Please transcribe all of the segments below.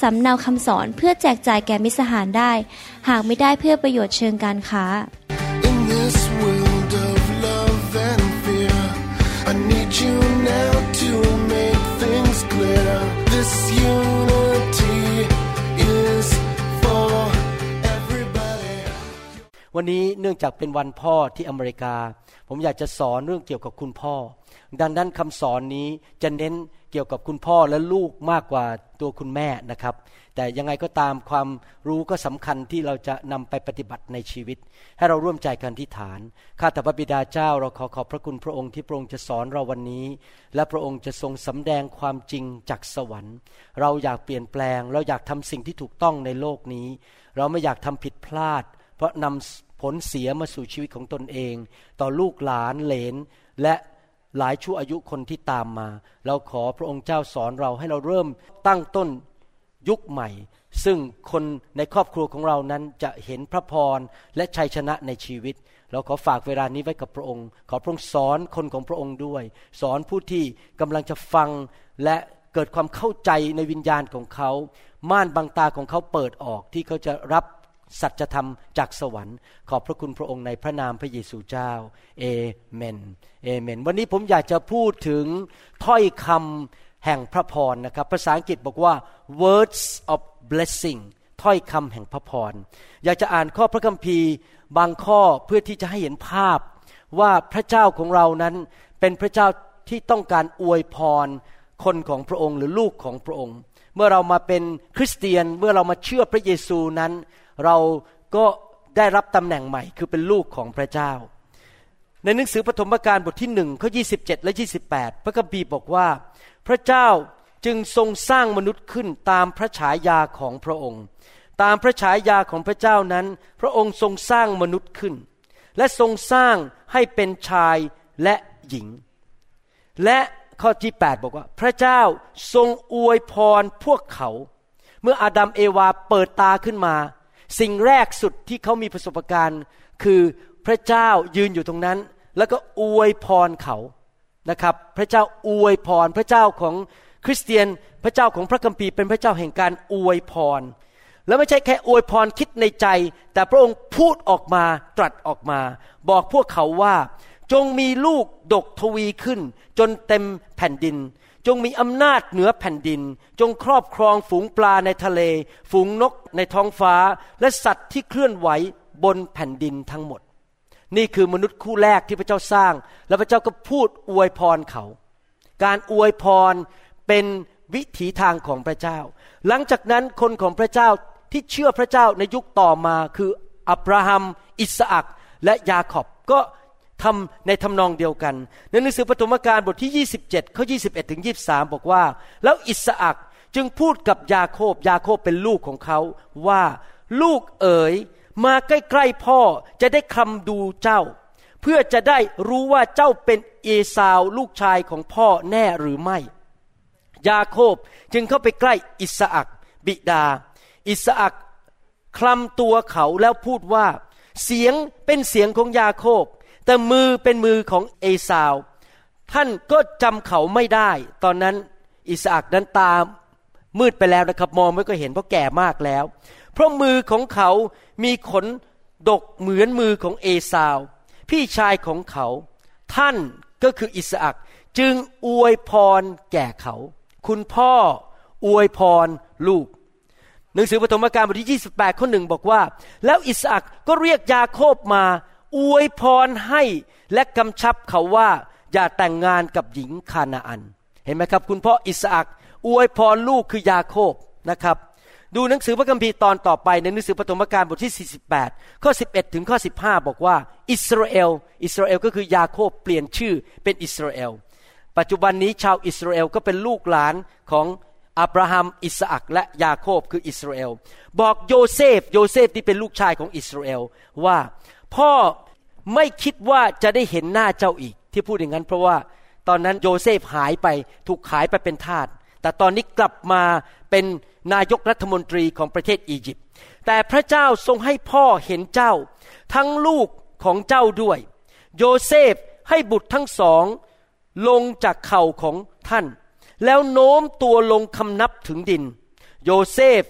สำเนาคำสอนเพื่อแจกจ่ายแก่มิตรสหายได้ หากไม่ได้เพื่อประโยชน์เชิงการค้า In this world of love and fear, I need you now to make things clear. This unity is for everybody. วันนี้เนื่องจากเป็นวันพ่อที่อเมริกา ผมอยากจะสอนเรื่องเกี่ยวกับคุณพ่อ ดังนั้นคำสอนนี้จะเน้นเกี่ยวกับคุณพ่อและลูกมากกว่าตัวคุณแม่นะครับ แต่ยังไงก็ตามความรู้ก็สำคัญที่เราจะนำไปปฏิบัติในชีวิต ให้เราร่วมใจกันที่ฐานข้าแต่พระบิดาเจ้าเราขอขอบพระคุณพระองค์ที่พระองค์จะสอนเราวันนี้ และพระองค์จะทรงสำแดงความจริงจากสวรรค์ เราอยากเปลี่ยนแปลง เราอยากทำสิ่งที่ถูกต้องในโลกนี้ เราไม่อยากทำผิดพลาด เพราะนำผลเสียมาสู่ชีวิตของตนเอง ต่อลูกหลานเหลนและ หลายชั่วอายุคนที่ตามมา เราขอพระองค์เจ้าสอนเราให้เราเริ่มตั้งต้นยุคใหม่ ซึ่งคนในครอบครัวของเรานั้นจะเห็นพระพรและชัยชนะในชีวิต เราขอฝากเวลานี้ไว้กับพระองค์ ขอพระองค์สอนคนของพระองค์ด้วย สอนผู้ที่กำลังจะฟังและเกิดความเข้าใจในวิญญาณของเขา ม่านบางตาของเขาเปิดออกที่เขาจะรับ สัจธรรมจากสวรรค์ ขอบพระคุณพระองค์ในพระนามพระเยซูเจ้าเอเมนเอเมน วันนี้ผมอยากจะพูดถึงถ้อยคำแห่งพระพรนะครับ ภาษาอังกฤษบอกว่า words of blessing ถ้อยคำแห่งพระพร อยากจะอ่านข้อพระคัมภีร์บางข้อเพื่อที่จะให้เห็นภาพว่าพระเจ้าของเรานั้นเป็นพระเจ้าที่ต้องการอวยพรคนของพระองค์หรือลูกของพระองค์ เมื่อเรามาเป็นคริสเตียนเมื่อเรามาเชื่อพระเยซูนั้น เราก็ได้รับตำแหน่งใหม่ คือเป็นลูกของพระเจ้า ในหนังสือปฐมกาลบทที่หนึ่งข้อ27และ 28 พระคัมภีร์บอกว่า พระเจ้าจึงทรงสร้างมนุษย์ขึ้นตามพระฉายาของพระองค์ ตามพระฉายาของพระเจ้านั้น พระองค์ทรงสร้างมนุษย์ขึ้น และทรงสร้างให้เป็นชายและหญิง และข้อที่ 8 บอกว่า พระเจ้าทรงอวยพรพวกเขา เมื่ออาดัมเอวาเปิดตาขึ้นมา สิ่งแรกสุดที่เขามีประสบการณ์ คือพระเจ้ายืนอยู่ตรงนั้น แล้วก็อวยพรเขานะครับ พระเจ้าอวยพร พระเจ้าของคริสเตียน พระเจ้าของพระคัมภีร์เป็นพระเจ้าแห่งการอวยพร แล้วไม่ใช่แค่อวยพรคิดในใจ แต่พระองค์พูดออกมาตรัสออกมา บอกพวกเขาว่าจงมีลูกดกทวีขึ้น จนเต็มแผ่นดิน จงมีอำนาจเหนือแผ่นดิน จงครอบครองฝูงปลาในทะเล ฝูงนกในท้องฟ้า และสัตว์ที่เคลื่อนไหวบนแผ่นดินทั้งหมด นี่คือมนุษย์คู่แรกที่พระเจ้าสร้าง แล้วพระเจ้าก็พูดอวยพรเขา การอวยพรเป็นวิถีทางของพระเจ้า หลังจากนั้นคนของพระเจ้าที่เชื่อพระเจ้าในยุคต่อมาคืออับราฮัม อิสอักและยาขอบก็ ทำในทำนองเดียวกันในหนังสือปฐมกาลบทที่ 27ข้อ21ถึง23 บอกว่า แล้วอิสอักจึงพูดกับยาโคบยาโคบเป็นลูกของเขาว่าลูกเอ๋ยมาใกล้ๆพ่อจะได้คำดูเจ้า เพื่อจะได้รู้ว่าเจ้าเป็นเอสาวลูกชายของพ่อแน่หรือไม่ ยาโคบจึงเข้าไปใกล้อิสอักบิดา อิสอักคลำตัวเขาแล้วพูดว่า เสียงเป็นเสียงของยาโคบ แต่มือเป็นมือของเอสาว ท่านก็จำเขาไม่ได้ ตอนนั้นอิสอักนั้นตามืดไปแล้วนะครับ มองไม่ก็เห็นเพราะแก่มากแล้ว เพราะมือของเขามีขนดกเหมือนมือของเอสาว พี่ชายของเขา ท่านก็คืออิสอักจึงอวยพรแก่เขา คุณพ่ออวยพรลูก หนังสือปฐมกาลบทที่ 28 ข้อหนึ่งบอกว่า แล้วอิสอักก็เรียกยาโคบมา อวยพรให้และกำชับเขาว่าอย่าแต่งงานกับหญิงคานาอัน เห็นไหมครับ คุณพ่ออิสอักอวยพรลูกคือยาโคบนะครับ ดูหนังสือพระคัมภีร์ตอนต่อไปในหนังสือปฐมกาลบทที่ 48 ข้อ 11 ถึงข้อ 15 บอกว่าอิสราเอล อิสราเอลก็คือยาโคบเปลี่ยนชื่อเป็นอิสราเอล ปัจจุบันนี้ชาวอิสราเอลก็เป็นลูกหลานของอับราฮัม อิสอัคและยาโคบคืออิสราเอล บอกโยเซฟ โยเซฟที่เป็นลูกชายของอิสราเอลว่าพ่อ ไม่คิดว่าจะได้เห็นหน้าเจ้าอีก ที่พูดอย่างนั้นเพราะว่าตอนนั้นโยเซฟหายไปถูกขายไปเป็นทาสแต่ตอนนี้กลับมาเป็นนายกรัฐมนตรีของประเทศอียิปต์แต่พระเจ้าทรงให้พ่อเห็นเจ้า ทั้งลูกของเจ้าด้วย โยเซฟให้บุตรทั้งสองลงจากเข่าของท่าน แล้วโน้มตัวลงคำนับถึงดิน โยเซฟ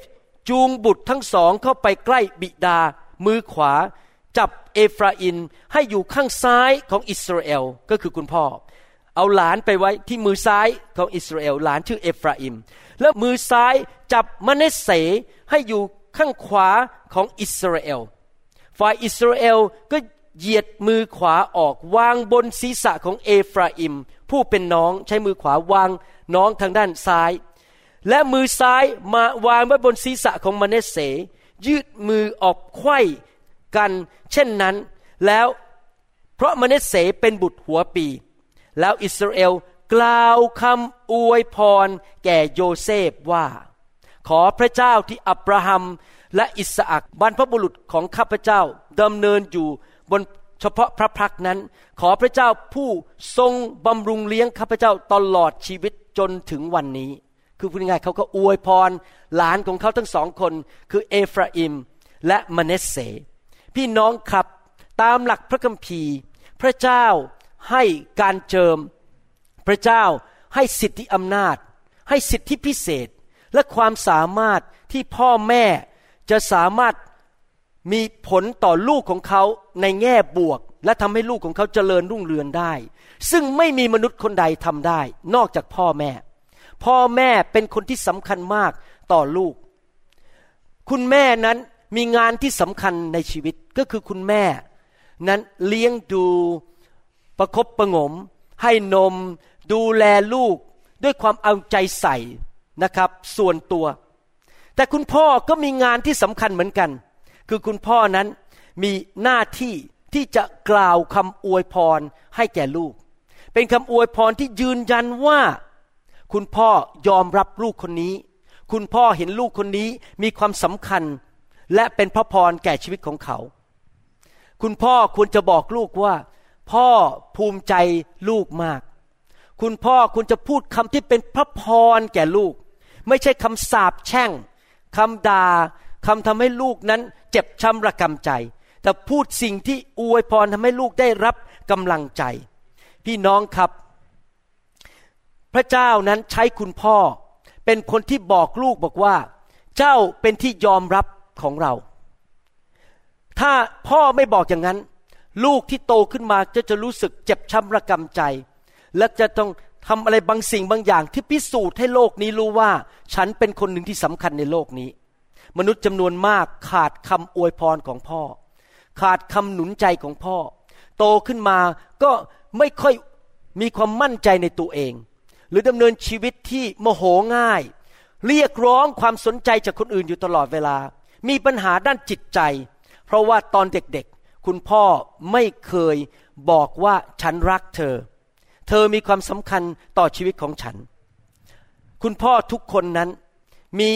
จูงบุตรทั้งสองเข้าไปใกล้บิดา มือขวา จับเอฟราอิมให้อยู่ข้างซ้ายของอิสราเอลก็คือคุณพ่อ เอาหลานไปไว้ที่มือซ้ายของอิสราเอลหลานชื่อเอฟราอิม แล้วมือซ้ายจับมเนเสให้อยู่ข้างขวาของอิสราเอลฝ่ายอิสราเอลก็เหยียดมือขวาออกวางบนศีรษะของเอฟราอิม ผู้เป็นน้องใช้มือขวาวางน้องทางด้านซ้าย และมือซ้ายมาวางไว้บนศีรษะของมเนเสยืดมือออกไขว้ กันเช่นนั้น แล้วเพราะมเนเสเป็นบุตรหัวปี แล้วอิสราเอลกล่าวคำอวยพรแก่โยเซฟว่า ขอพระเจ้าที่อับราฮัมและอิสอักบรรพบุรุษของข้าพเจ้าดำเนินอยู่บนเฉพาะพระพักนั้น ขอพระเจ้าผู้ทรงบำรุงเลี้ยงข้าพเจ้าตลอดชีวิตจนถึงวันนี้ คือพูดง่ายๆเขาก็อวยพรหลานของเขาทั้งสองคน คือเอฟราอิมและมเนสเส พี่น้องครับตามหลักพระคัมภีร์ พระเจ้าให้การเจิม พระเจ้าให้สิทธิอำนาจ ให้สิทธิพิเศษและความสามารถที่พ่อแม่จะสามารถมีผลต่อลูกของเขาในแง่บวก และทำให้ลูกของเขาเจริญรุ่งเรืองได้ ซึ่งไม่มีมนุษย์คนใดทำได้ นอกจากพ่อแม่ พ่อแม่เป็นคนที่สำคัญมากต่อลูก คุณแม่นั้น มีงานที่สำคัญในชีวิตก็คือคุณแม่ นั้นเลี้ยงดูประครบประงม ให้นม ดูแลลูกด้วยความเอาใจใส่นะครับ ส่วนตัว แต่คุณพ่อก็มีงานที่สำคัญเหมือนกัน คือคุณพ่อนั้นมีหน้าที่ที่จะกล่าวคำอวยพรให้แก่ลูก เป็นคำอวยพรที่ยืนยันว่า คุณพ่อยอมรับลูกคนนี้ คุณพ่อเห็นลูกคนนี้มีความสำคัญ และเป็นพระพรแก่ชีวิตของเขา คุณพ่อควรจะบอกลูกว่า พ่อภูมิใจลูกมาก คุณพ่อควรจะพูดคำที่เป็นพระพรแก่ลูก ไม่ใช่คำสาปแช่งคำด่าคำทำให้ลูกนั้นเจ็บช้ำระกำใจ แต่พูดสิ่งที่อวยพรทำให้ลูกได้รับกำลังใจ พี่น้องครับ พระเจ้านั้นใช้คุณพ่อ เป็นคนที่บอกลูกบอกว่า เจ้าเป็นที่ยอมรับ ของเรา ถ้าพ่อไม่บอกอย่างนั้น ลูกที่โตขึ้นมาจะจะรู้สึกเจ็บช้ำระกำใจ และจะต้องทำอะไรบางสิ่งบางอย่าง ที่พิสูจน์ให้โลกนี้รู้ว่า ฉันเป็นคนหนึ่งที่สำคัญในโลกนี้ มนุษย์จำนวนมากขาดคำอวยพรของพ่อ ขาดคำหนุนใจของพ่อ โตขึ้นมาก็ไม่ค่อยมีความมั่นใจในตัวเอง หรือดำเนินชีวิตที่โมโหง่าย เรียกร้องความสนใจจากคนอื่นอยู่ตลอดเวลา มีปัญหาด้านจิตใจ เพราะว่าตอนเด็กๆ คุณพ่อไม่เคยบอกว่าฉันรักเธอ เธอมีความสำคัญต่อชีวิตของฉัน คุณพ่อทุกคนนั้นมี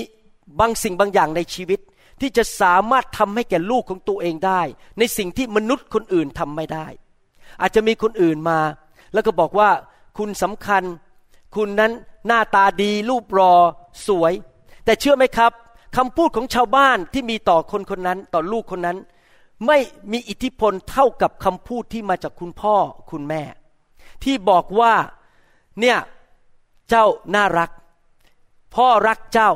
บางสิ่งบางอย่างในชีวิตที่จะสามารถทำให้แก่ลูกของตัวเองได้ ในสิ่งที่มนุษย์คนอื่นทำไม่ได้ อาจจะมีคนอื่นมา แล้วก็บอกว่าคุณสำคัญ คุณนั้นหน้าตาดีรูปรอสวย แต่เชื่อไหมครับ คำพูดของชาวบ้านที่มีต่อคนคนนั้น ต่อลูกคนนั้น ไม่มีอิทธิพลเท่ากับคำพูดที่มาจากคุณพ่อคุณแม่ ที่บอกว่าเนี่ยเจ้าน่ารัก พ่อรักเจ้า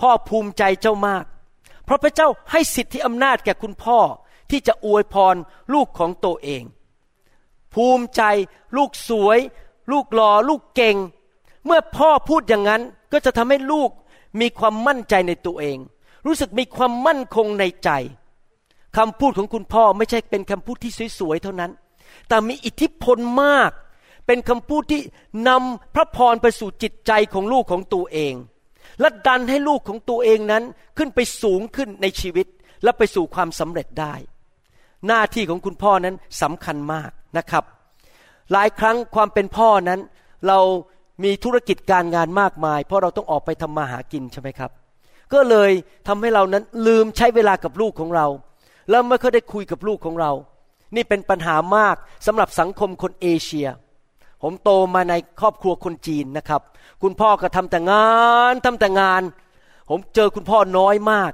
พ่อภูมิใจเจ้ามาก เพราะพระเจ้าให้สิทธิอำนาจแก่คุณพ่อที่จะอวยพรลูกของตัวเอง ภูมิใจลูกสวย ลูกหล่อลูกเก่ง เมื่อพ่อพูดอย่างนั้นก็จะทำให้ลูก มีความมั่นใจในตัวเอง รู้สึกมีความมั่นคงในใจคำพูดของคุณพ่อไม่ใช่เป็นคำพูดที่สวยๆเท่านั้น แต่มีอิทธิพลมาก เป็นคำพูดที่นำพระพรไปสู่จิตใจของลูกของตัวเอง และดันให้ลูกของตัวเองนั้นขึ้นไปสูงขึ้นในชีวิต และไปสู่ความสำเร็จได้ หน้าที่ของคุณพ่อนั้นสำคัญมากนะครับ หลายครั้งความเป็นพ่อนั้น เรา มีธุรกิจการงานมากมาย เพราะเราต้องออกไปทำมาหากินใช่ไหมครับ ก็เลยทำให้เรานั้นลืมใช้เวลากับลูกของเรา แล้วไม่ค่อยได้คุยกับลูกของเรา นี่เป็นปัญหามากสำหรับสังคมคนเอเชีย ผมโตมาในครอบครัวคนจีนนะครับ คุณพ่อก็ทำแต่งานทำแต่งาน ผมเจอคุณพ่อน้อยมาก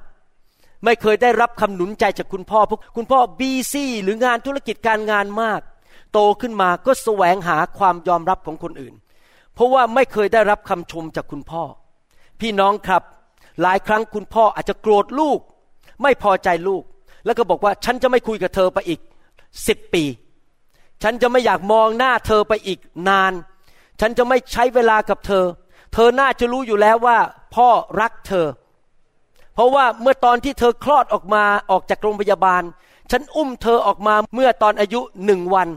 ไม่เคยได้รับคำหนุนใจจากคุณพ่อพวกคุณพ่อบีซี่หรืองานธุรกิจการงานมาก โตขึ้นมาก็แสวงหาความยอมรับของคนอื่น เพราะว่าไม่เคยได้รับคำชมจากคุณพ่อ พี่น้องครับ หลายครั้งคุณพ่ออาจจะโกรธลูก ไม่พอใจลูก แล้วก็บอกว่าฉันจะไม่คุยกับเธอไปอีกสิบปี ฉันจะไม่อยากมองหน้าเธอไปอีกนาน ฉันจะไม่ใช้เวลากับเธอ เธอน่าจะรู้อยู่แล้วว่า พ่อรักเธอ เพราะว่าเมื่อตอนที่เธอคลอดออกมาออกจากโรงพยาบาล ฉันอุ้มเธอออกมาเมื่อตอนอายุหนึ่งวัน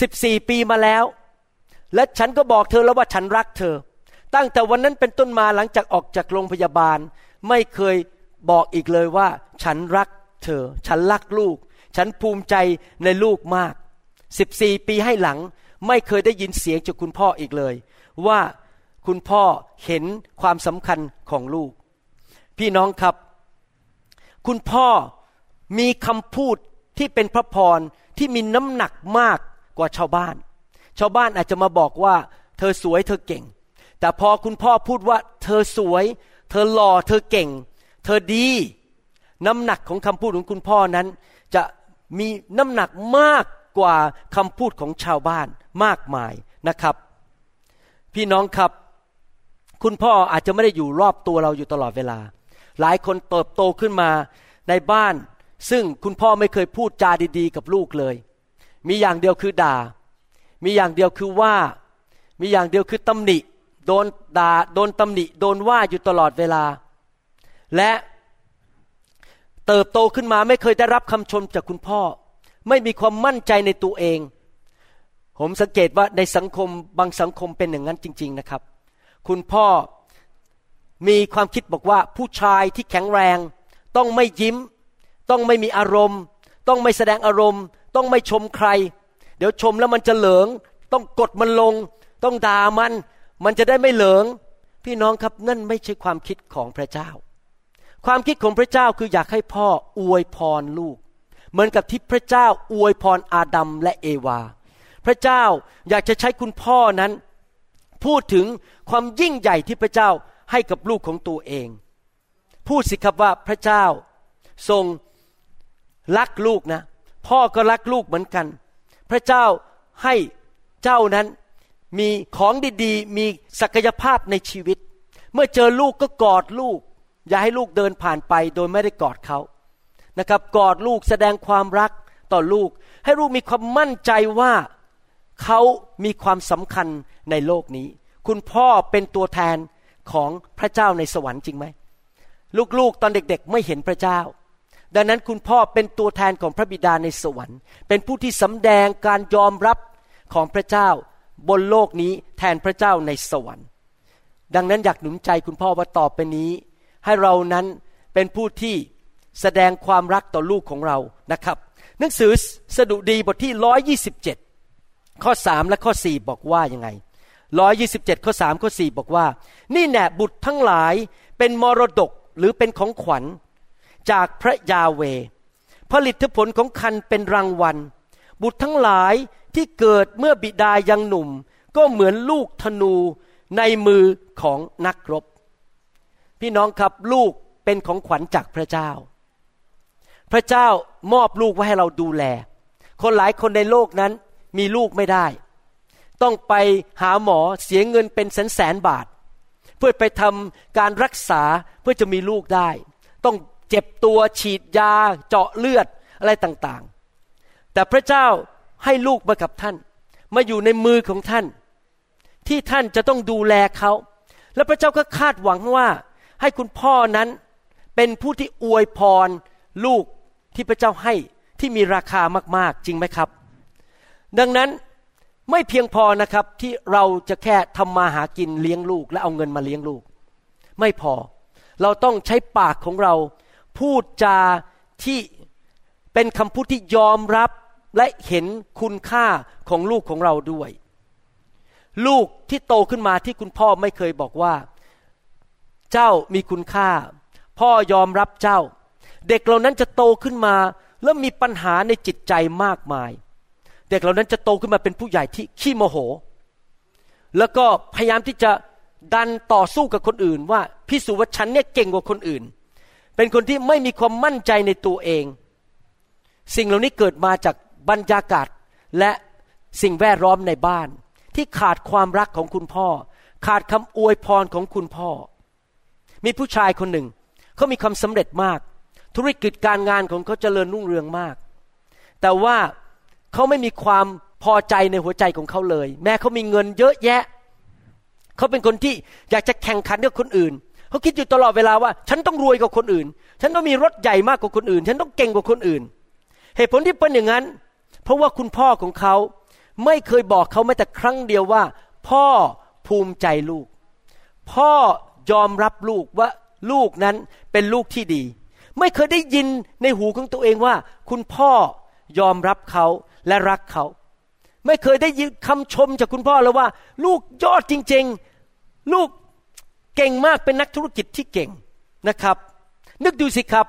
สิบสี่ปีมาแล้ว และฉันก็บอกเธอแล้วว่าฉันรักเธอ ตั้งแต่วันนั้นเป็นต้นมาหลังจากออกจากโรงพยาบาล ไม่เคยบอกอีกเลยว่า ฉันรักเธอ ฉันรักลูก ฉันภูมิใจในลูกมากสิบสี่ปีให้หลังไม่เคยได้ยินเสียงจากคุณพ่ออีกเลย ว่าคุณพ่อเห็นความสำคัญของลูก พี่น้องครับ คุณพ่อมีคำพูดที่เป็นพระพรที่มีน้ำหนักมากกว่าชาวบ้าน ชาวบ้านอาจจะมาบอกว่า เธอสวยเธอเก่ง แต่พอคุณพ่อพูดว่า เธอสวย เธอหล่อเธอเก่ง เธอดี น้ำหนักของคำพูดของคุณพ่อนั้น จะมีน้ำหนักมากกว่าคำพูดของชาวบ้านมากมายนะครับ พี่น้องครับ คุณพ่ออาจจะไม่ได้อยู่รอบตัวเราอยู่ตลอดเวลา หลายคนเติบโตขึ้นมาในบ้าน ซึ่งคุณพ่อไม่เคยพูดจาดี ๆ กับลูกเลย มีอย่างเดียวคือด่า มีอย่างเดียวคือว่ามีอย่างเดียวคือตำหนิ โดนด่าโดนตำหนิ โดนว่าอยู่ตลอดเวลา และเติบโตขึ้นมาไม่เคยได้รับคำชมจากคุณพ่อ ไม่มีความมั่นใจในตัวเอง ผมสังเกตว่าในสังคมบางสังคมเป็นอย่างนั้นจริง ๆนะครับ คุณพ่อมีความคิดบอกว่าผู้ชายที่แข็งแรง ต้องไม่ยิ้ม ต้องไม่มีอารมณ์ ต้องไม่แสดงอารมณ์ ต้องไม่ชมใคร เดี๋ยวชมแล้วมันจะเหลิง ต้องกดมันลง ต้องด่ามัน มันจะได้ไม่เหลิง พี่น้องครับนั่นไม่ใช่ความคิดของพระเจ้า ความคิดของพระเจ้าคืออยากให้พ่ออวยพรลูก เหมือนกับที่พระเจ้าอวยพรอาดัมและเอวา พระเจ้าอยากจะใช้คุณพ่อนั้น พูดถึงความยิ่งใหญ่ที่พระเจ้าให้กับลูกของตัวเอง พูดสิครับว่าพระเจ้าทรงรักลูกนะ พ่อก็รักลูกเหมือนกัน พระเจ้าให้เจ้านั้นมีของดีๆ มีศักยภาพในชีวิต เมื่อเจอลูกก็กอดลูก อย่าให้ลูกเดินผ่านไปโดยไม่ได้กอดเขานะครับกอดลูกแสดงความรักต่อลูก ให้ลูกมีความมั่นใจว่าเขามีความสำคัญในโลกนี้ คุณพ่อเป็นตัวแทนของพระเจ้าในสวรรค์จริงไหม ลูกๆตอนเด็กๆ ไม่เห็นพระเจ้า ดังนั้นคุณพ่อเป็นตัวแทนของพระบิดาในสวรรค์ เป็นผู้ที่สำแดงการยอมรับของพระเจ้าบนโลกนี้แทนพระเจ้าในสวรรค์ ดังนั้นอยากหนุนใจคุณพ่อว่าต่อไปนี้ ให้เรานั้นเป็นผู้ที่แสดงความรักต่อลูกของเรานะครับ หนังสือสดุดีบทที่127ข้อ3และข้อ4บอกว่ายังไง127ข้อ3ข้อ4บอกว่า นี่แน่บุตรทั้งหลายเป็นมรดกหรือเป็นของขวัญ จากพระยาเว ผลิตผลของคันเป็นรางวัล บุตรทั้งหลายที่เกิดเมื่อบิดายังหนุ่ม ก็เหมือนลูกธนูในมือของนักรบ พี่น้องครับลูกเป็นของขวัญจากพระเจ้า พระเจ้ามอบลูกไว้ให้เราดูแล คนหลายคนในโลกนั้นมีลูกไม่ได้ ต้องไปหาหมอเสียเงินเป็นแสนแสนบาท เพื่อไปทำการรักษาเพื่อจะมีลูกได้ ต้อง เจ็บตัวฉีดยา เจาะเลือดอะไรต่างๆ แต่พระเจ้าให้ลูกมากับท่าน มาอยู่ในมือของท่าน ที่ท่านจะต้องดูแลเขาและพระเจ้าก็คาดหวังว่าให้คุณพ่อนั้นเป็นผู้ที่อวยพรลูกที่พระเจ้าให้ที่มีราคามากๆจริงไหมครับ ดังนั้นไม่เพียงพอนะครับที่เราจะแค่ทำมาหากินเลี้ยงลูก และเอาเงินมาเลี้ยงลูก ไม่พอเราต้องใช้ปากของเรา พูดจาที่เป็นคำพูดที่ยอมรับและเห็นคุณค่าของลูกของเราด้วย ลูกที่โตขึ้นมาที่คุณพ่อไม่เคยบอกว่า เจ้ามีคุณค่า พ่อยอมรับเจ้า เด็กเหล่านั้นจะโตขึ้นมาแและมีปัญหาในจิตใจมากมาย เด็กเหล่านั้นจะโตขึ้นมาเป็นผู้ใหญ่ที่ขี้โมโห แล้วก็พยายามที่จะดันต่อสู้กับคนอื่นว่าพิสูจน์ว่าฉันเนี่ยเก่งกว่าคนอื่น เป็นคนที่ไม่มีความมั่นใจในตัวเอง สิ่งเหล่านี้เกิดมาจากบรรยากาศและสิ่งแวดล้อมในบ้าน ที่ขาดความรักของคุณพ่อ ขาดคำอวยพรของคุณพ่อ มีผู้ชายคนหนึ่ง เขามีความสำเร็จมาก ธุรกิจการงานของเขาเจริญรุ่งเรืองมาก แต่ว่าเขาไม่มีความพอใจในหัวใจของเขาเลย แม้เขามีเงินเยอะแยะ เขาเป็นคนที่อยากจะแข่งขันกับคนอื่น เขาคิดอยู่ตลอดเวลาว่า ฉันต้องรวยกว่าคนอื่น ฉันต้องมีรถใหญ่มากกว่าคนอื่น ฉันต้องเก่งกว่าคนอื่น เหตุผลที่เป็นอย่างนั้น เพราะว่าคุณพ่อของเขาไม่เคยบอกเขาแม้แต่ครั้งเดียวว่า พ่อภูมิใจลูก พ่อยอมรับลูกว่าลูกนั้นเป็นลูกที่ดี ไม่เคยได้ยินในหูของตัวเองว่า คุณพ่อยอมรับเขาและรักเขา ไม่เคยได้ยินคำชมจากคุณพ่อเลยว่า ลูกยอดจริง ๆ ลูก เก่งมากเป็นนักธุรกิจที่เก่งนะครับ นึกดูสิครับ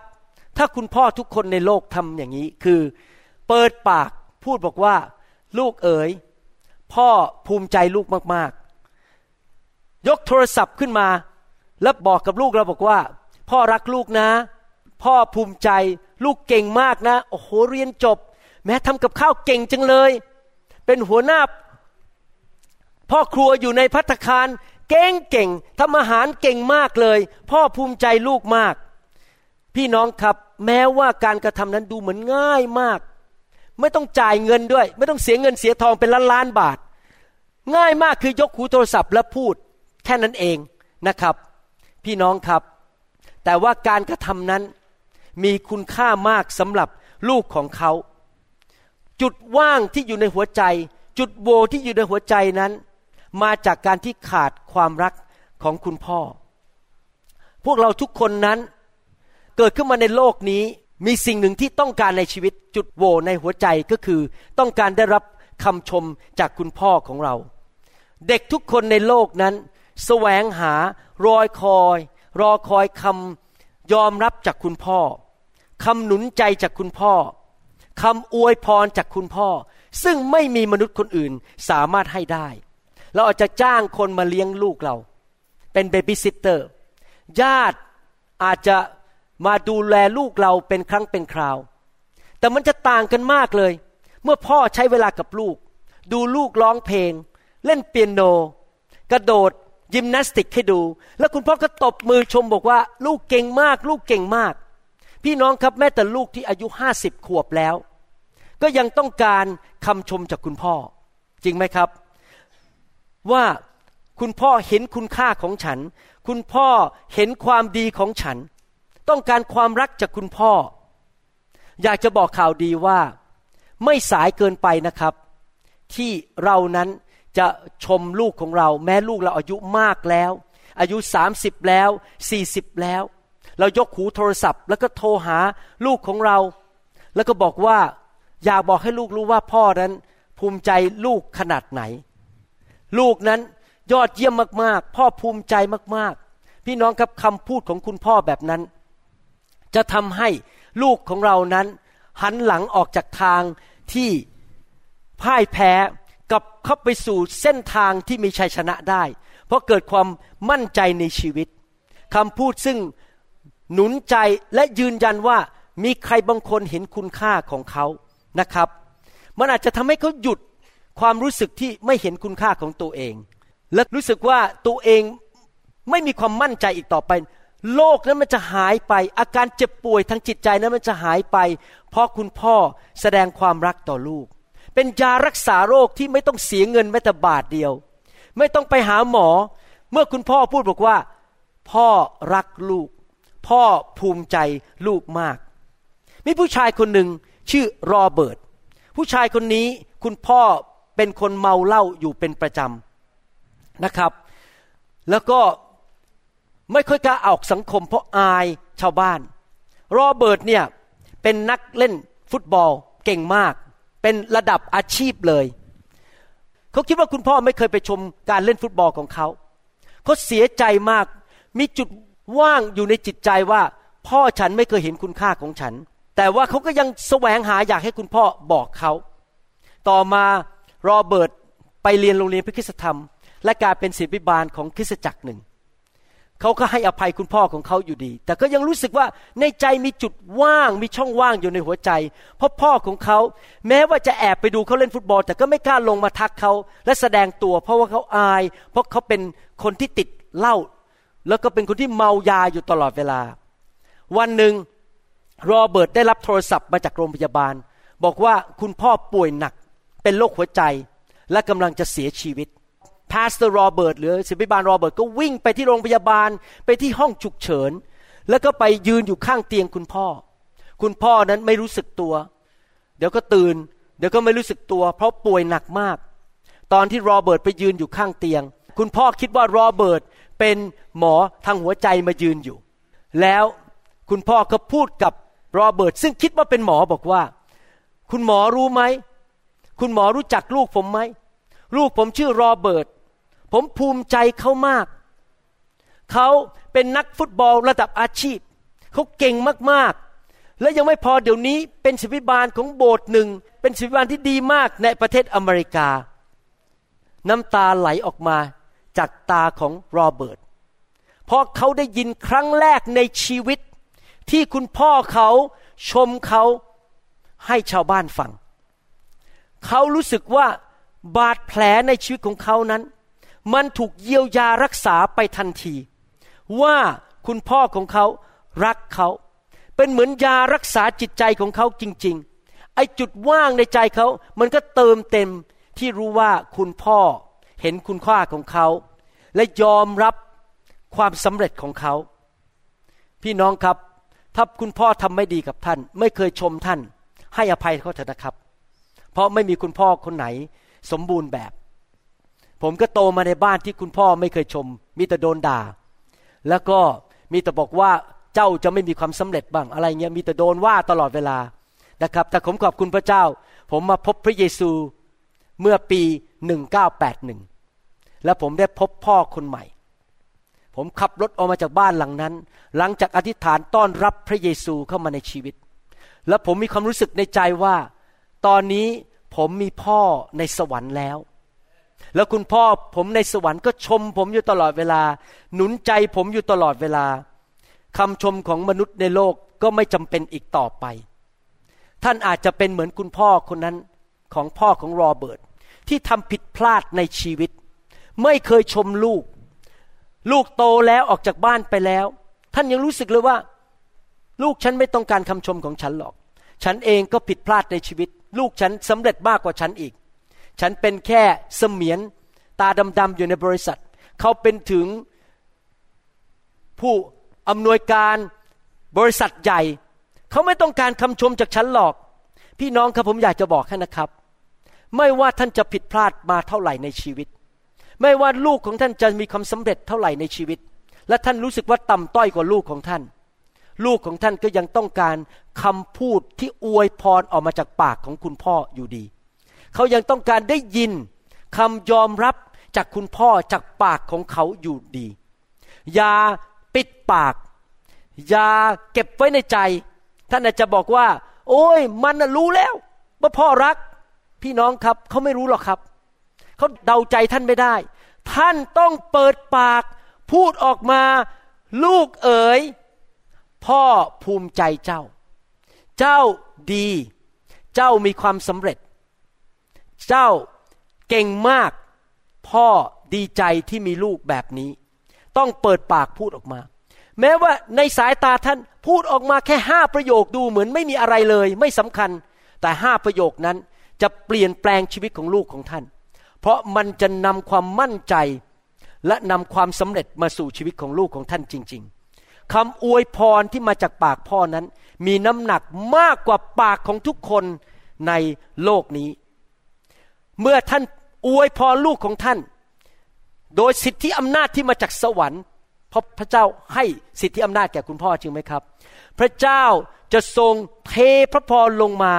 ถ้าคุณพ่อทุกคนในโลกทำอย่างนี้ คือเปิดปากพูดบอกว่า ลูกเอ๋ย พ่อภูมิใจลูกมากๆ ยกโทรศัพท์ขึ้นมา แล้วบอกกับลูกเราบอกว่า พ่อรักลูกนะ พ่อภูมิใจลูกเก่งมากนะ โอ้โหเรียนจบ แม้ทำกับข้าวเก่งจังเลย เป็นหัวหน้าพ่อครัวอยู่ในพัตคาร เก่งเก่งทำอาหารเก่งมากเลย พ่อภูมิใจลูกมาก พี่น้องครับแม้ว่าการกระทำนั้นดูเหมือนง่ายมาก ไม่ต้องจ่ายเงินด้วย ไม่ต้องเสียเงินเสียทองเป็นล้านล้านบาท ง่ายมากคือยกหูโทรศัพท์แล้วพูด แค่นั้นเองนะครับ พี่น้องครับ แต่ว่าการกระทำนั้นมีคุณค่ามากสำหรับลูกของเขา จุดว่างที่อยู่ในหัวใจ จุดโหวที่อยู่ในหัวใจนั้น มาจากการที่ขาดความรักของคุณพ่อ พวกเราทุกคนนั้นเกิดขึ้นมาในโลกนี้มีสิ่งหนึ่งที่ต้องการในชีวิตจุดโวในหัวใจก็คือ ต้องการได้รับคำชมจากคุณพ่อของเรา เด็กทุกคนในโลกนั้น แสวงหารอยคอย รอคอยคำยอมรับจากคุณพ่อคำหนุนใจจากคุณพ่อคำอวยพรจากคุณพ่อ ซึ่งไม่มีมนุษย์คนอื่นสามารถให้ได้ เราอาจจะจ้างคนมาเลี้ยงลูกเรา เป็นเบบี้ซิตเตอร์ญาติอาจจะมาดูแลลูกเราเป็นครั้งเป็นคราว แต่มันจะต่างกันมากเลย เมื่อพ่อใช้เวลากับลูก ดูลูกร้องเพลง เล่นเปียโน กระโดดยิมนาสติกให้ดู แล้วคุณพ่อก็ตบมือชมบอกว่า ลูกเก่งมาก ลูกเก่งมาก พี่น้องครับแม้แต่ลูกที่อายุห้าสิบขวบแล้ว ก็ยังต้องการคำชมจากคุณพ่อ จริงไหมครับ ว่าคุณพ่อเห็นคุณค่าของฉัน คุณพ่อเห็นความดีของฉัน ต้องการความรักจากคุณพ่อ อยากจะบอกข่าวดีว่า ไม่สายเกินไปนะครับ ที่เรานั้นจะชมลูกของเรา แม้ลูกเราอายุมากแล้ว อายุ 30 แล้ว 40 แล้ว เรายกหูโทรศัพท์ แล้วก็โทรหาลูกของเรา แล้วก็บอกว่า อยากบอกให้ลูกรู้ว่าพ่อนั้นภูมิใจลูกขนาดไหน ลูกนั้นยอดเยี่ยมมากๆ พ่อภูมิใจมากๆ พี่น้องครับคำพูดของคุณพ่อแบบนั้น จะทำให้ลูกของเรานั้น หันหลังออกจากทางที่พ่ายแพ้กับเข้าไปสู่เส้นทางที่มีชัยชนะได้ เพราะเกิดความมั่นใจในชีวิตคำพูดซึ่งหนุนใจและยืนยันว่ามีใครบางคนเห็นคุณค่าของเขานะครับ มันอาจจะทำให้เขาหยุด ความรู้สึกที่ไม่เห็นคุณค่าของตัวเอง และรู้สึกว่าตัวเองไม่มีความมั่นใจอีกต่อไป โลกนั้นมันจะหายไป อาการเจ็บป่วยทางจิตใจนั้นมันจะหายไป เพราะคุณพ่อแสดงความรักต่อลูก เป็นยารักษาโรคที่ไม่ต้องเสียเงินแม้แต่บาทเดียว ไม่ต้องไปหาหมอ เมื่อคุณพ่อพูดบอกว่า พ่อรักลูก พ่อภูมิใจลูกมาก มีผู้ชายคนหนึ่งชื่อโรเบิร์ตผู้ชายคนนี้คุณพ่อ เป็นคนเมาเหล้าอยู่เป็นประจำนะครับ แล้วก็ไม่ค่อยกล้าออกสังคมเพราะอายชาวบ้านโรเบิร์ตเนี่ยเป็นนักเล่นฟุตบอลเก่งมาก เป็นระดับอาชีพเลยเขาคิดว่าคุณพ่อไม่เคยไปชมการเล่นฟุตบอลของเขาเขาเสียใจมากมีจุดว่างอยู่ในจิตใจว่า พ่อฉันไม่เคยเห็นคุณค่าของฉัน แต่ว่าเขาก็ยังแสวงหาอยากให้คุณพ่อบอกเขา ต่อมา โรเบิร์ตไปเรียนโรงเรียนพระคุณธรรม และกลายเป็นศิษย์ิบาลของคริสตจักรหนึ่งเขาก็ให้อภัยคุณพ่อของเขาอยู่ดี แต่ก็ยังรู้สึกว่าในใจมีจุดว่างมีช่องว่างอยู่ในหัวใจ เพราะพ่อของเขา แม้ว่าจะแอบไปดูเขาเล่นฟุตบอล แต่ก็ไม่กล้าลงมาทักเขาและแสดงตัว เพราะว่าเขาอาย เพราะเขาเป็นคนที่ติดเหล้าแล้วก็เป็นคนที่เมายาอยู่ตลอดเวลา วันหนึ่งโรเบิร์ตได้รับโทรศัพท์มาจากโรงพยาบาล บอกว่าคุณพ่อป่วยหนัก เป็นโรคหัวใจ และกำลังจะเสียชีวิต pastor โรเบิร์ตหรือศิษยาภิบาลโรเบิร์ตก็วิ่งไปที่โรงพยาบาลไปที่ห้องฉุกเฉิน แล้วก็ไปยืนอยู่ข้างเตียงคุณพ่อ คุณพ่อนั้นไม่รู้สึกตัว เดี๋ยวก็ตื่น เดี๋ยวก็ไม่รู้สึกตัว เพราะป่วยหนักมาก ตอนที่โรเบิร์ตไปยืนอยู่ข้างเตียง คุณพ่อคิดว่าโรเบิร์ตเป็นหมอทางหัวใจมายืนอยู่ แล้วคุณพ่อก็พูดกับโรเบิร์ตซึ่งคิดว่าเป็นหมอบอกว่า คุณหมอรู้ไหม คุณหมอรู้จักลูกผมไหม ลูกผมชื่อโรเบิร์ต ผมภูมิใจเขามาก เขาเป็นนักฟุตบอลระดับอาชีพ เขาเก่งมากๆ และยังไม่พอเดี๋ยวนี้เป็นศิบิบาลของโบสถ์หนึ่ง เป็นศิบิบาลที่ดีมากในประเทศอเมริกา น้ำตาไหลออกมาจากตาของโรเบิร์ต เพราะเขาได้ยินครั้งแรกในชีวิตที่คุณพ่อเขาชมเขาให้ชาวบ้านฟัง เขารู้สึกว่าบาดแผลในชีวิตของเขานั้น มันถูกเยียวยารักษาไปทันที ว่าคุณพ่อของเขารักเขา เป็นเหมือนยารักษาจิตใจของเขาจริง ๆ ไอจุดว่างในใจเขา มันก็เติมเต็มที่รู้ว่าคุณพ่อเห็นคุณค่าของเขา และยอมรับความสำเร็จของเขา พี่น้องครับ ถ้าคุณพ่อทำไม่ดีกับท่าน ไม่เคยชมท่าน ให้อภัยเขาเถอะนะครับ เพราะไม่มีคุณพ่อคนไหนสมบูรณ์แบบ ผมก็โตมาในบ้านที่คุณพ่อไม่เคยชม มีแต่โดนด่า แล้วก็มีแต่บอกว่าเจ้าจะไม่มีความสำเร็จบ้างอะไรเงี้ยมีแต่โดนว่าตลอดเวลานะครับ แต่ผมขอบคุณพระเจ้า ผมมาพบพระเยซูเมื่อปี 1981 และผมได้พบพ่อคนใหม่ ผมขับรถออกมาจากบ้านหลังนั้น หลังจากอธิษฐานต้อนรับพระเยซูเข้ามาในชีวิต และผมมีความรู้สึกในใจว่า ตอนนี้ผมมีพ่อในสวรรค์แล้ว แล้วคุณพ่อผมในสวรรค์ก็ชมผมอยู่ตลอดเวลา หนุนใจผมอยู่ตลอดเวลาคำชมของมนุษย์ในโลกก็ไม่จำเป็นอีกต่อไป ท่านอาจจะเป็นเหมือนคุณพ่อคนนั้นของพ่อของโรเบิร์ตที่ทำผิดพลาดในชีวิต ไม่เคยชมลูก ลูกโตแล้วออกจากบ้านไปแล้ว ท่านยังรู้สึกเลยว่า ลูกฉันไม่ต้องการคำชมของฉันหรอก ฉันเองก็ผิดพลาดในชีวิตลูกฉันสำเร็จมากกว่าฉันอีก ฉันเป็นแค่เสมียนตาดำๆอยู่ในบริษัท เขาเป็นถึงผู้อำนวยการบริษัทใหญ่ เขาไม่ต้องการคำชมจากฉันหรอก พี่น้องครับผมอยากจะบอกให้นะครับ ไม่ว่าท่านจะผิดพลาดมาเท่าไหร่ในชีวิต ไม่ว่าลูกของท่านจะมีความสำเร็จเท่าไหร่ในชีวิต และท่านรู้สึกว่าต่ำต้อยกว่าลูกของท่าน ลูกของท่านก็ยังต้องการ คำพูดที่อวยพรออกมาจากปากของคุณพ่ออยู่ดี เขายังต้องการได้ยินคำยอมรับจากคุณพ่อจากปากของเขาอยู่ดี อย่าปิดปาก อย่าเก็บไว้ในใจ ท่านอาจจะบอกว่า โอ้ย มันรู้แล้ว ว่าพ่อรัก พี่น้องครับเขาไม่รู้หรอกครับ เขาเดาใจท่านไม่ได้ ท่านต้องเปิดปาก พูดออกมา ลูกเอ๋ยพ่อภูมิใจเจ้า เจ้าดี เจ้ามีความสำเร็จ เจ้าเก่งมาก พ่อดีใจที่มีลูกแบบนี้ ต้องเปิดปากพูดออกมา แม้ว่าในสายตาท่านพูดออกมาแค่ห้าประโยคดูเหมือนไม่มีอะไรเลย ไม่สำคัญ แต่ห้าประโยคนั้นจะเปลี่ยนแปลงชีวิตของลูกของท่าน เพราะมันจะนำความมั่นใจ และนำความสำเร็จมาสู่ชีวิตของลูกของท่านจริง ๆคำอวยพรที่มาจากปากพ่อนั้น มีน้ำหนักมากกว่าปากของทุกคนในโลกนี้ เมื่อท่านอวยพรลูกของท่าน โดยสิทธิอำนาจที่มาจากสวรรค์เพราะพระเจ้าให้สิทธิอำนาจแก่คุณพ่อจริงไหมครับ พระเจ้าจะทรงเทพระพรลงมา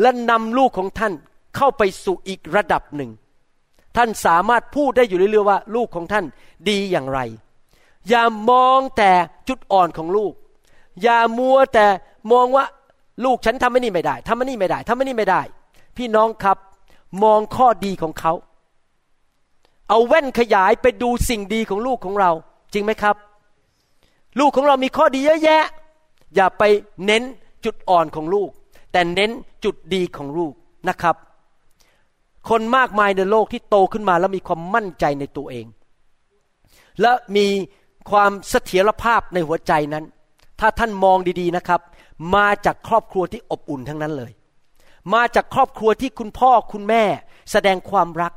และนำลูกของท่านเข้าไปสู่อีกระดับหนึ่ง ท่านสามารถพูดได้อยู่เรื่อยๆว่า ลูกของท่านดีอย่างไร อย่ามองแต่จุดอ่อนของลูก อย่ามัวแต่ มองว่าลูกฉันทำไม่นี่ไม่ได้ทำไม่นี่ไม่ได้ทำไม่นี่ไม่ได้ พี่น้องครับมองข้อดีของเขา เอาแว่นขยายไปดูสิ่งดีของลูกของเรา จริงไหมครับ ลูกของเรามีข้อดีเยอะแยะ อย่าไปเน้นจุดอ่อนของลูก แต่เน้นจุดดีของลูกนะครับ คนมากมายในโลกที่โตขึ้นมาแล้วมีความมั่นใจในตัวเอง และมีความเสถียรภาพในหัวใจนั้น ถ้าท่านมองดีๆนะครับ มาจากครอบครัวที่อบอุ่นทั้งนั้นเลย มาจากครอบครัวที่คุณพ่อคุณแม่แสดงความรัก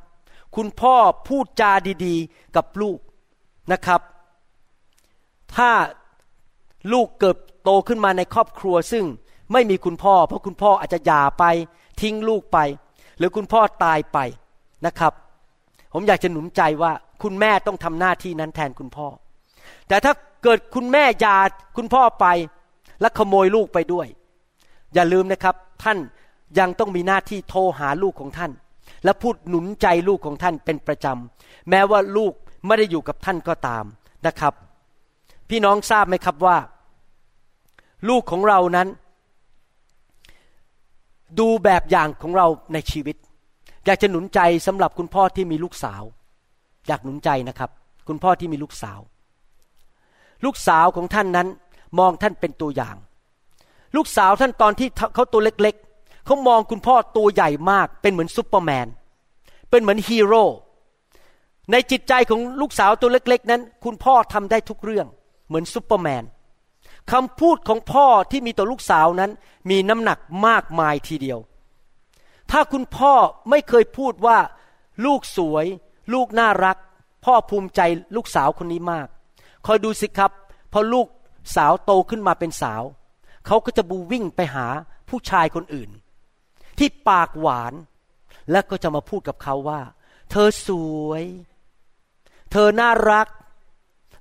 คุณพ่อพูดจาดีๆ กับลูกนะครับ ถ้าลูกเกิดโตขึ้นมาในครอบครัวซึ่งไม่มีคุณพ่อ เพราะคุณพ่ออาจจะหย่าไป ทิ้งลูกไป หรือคุณพ่อตายไปนะครับ ผมอยากจะหนุนใจว่าคุณแม่ต้องทำหน้าที่นั้นแทนคุณพ่อ แต่ถ้าเกิดคุณแม่หย่าคุณพ่อไป และขโมยลูกไปด้วย อย่าลืมนะครับ ท่านยังต้องมีหน้าที่โทรหาลูกของท่าน และพูดหนุนใจลูกของท่านเป็นประจำแม้ว่าลูกไม่ได้อยู่กับท่านก็ตามนะครับ พี่น้องทราบไหมครับว่า ลูกของเรานั้น ดูแบบอย่างของเราในชีวิต อยากจะหนุนใจสำหรับคุณพ่อที่มีลูกสาว อยากหนุนใจนะครับ คุณพ่อที่มีลูกสาว ลูกสาวของท่านนั้น มองท่านเป็นตัวอย่าง ลูกสาวท่านตอนที่เขาตัวเล็กๆเขามองคุณพ่อตัวใหญ่มาก เป็นเหมือนซุปเปอร์แมน เป็นเหมือนฮีโร่ในจิตใจของลูกสาวตัวเล็ก ๆ นั้น คุณพ่อทำได้ทุกเรื่องเหมือนซุปเปอร์แมนคำพูดของพ่อที่มีต่อลูกสาวนั้น มีน้ำหนักมากมายทีเดียว ถ้าคุณพ่อไม่เคยพูดว่า ลูกสวย ลูกน่ารัก พ่อภูมิใจลูกสาวคนนี้มาก คอยดูสิครับ พอลูก สาวโตขึ้นมาเป็นสาว เขาก็จะบูวิ่งไปหาผู้ชายคนอื่น ที่ปากหวาน และก็จะมาพูดกับเขาว่า เธอสวย เธอน่ารัก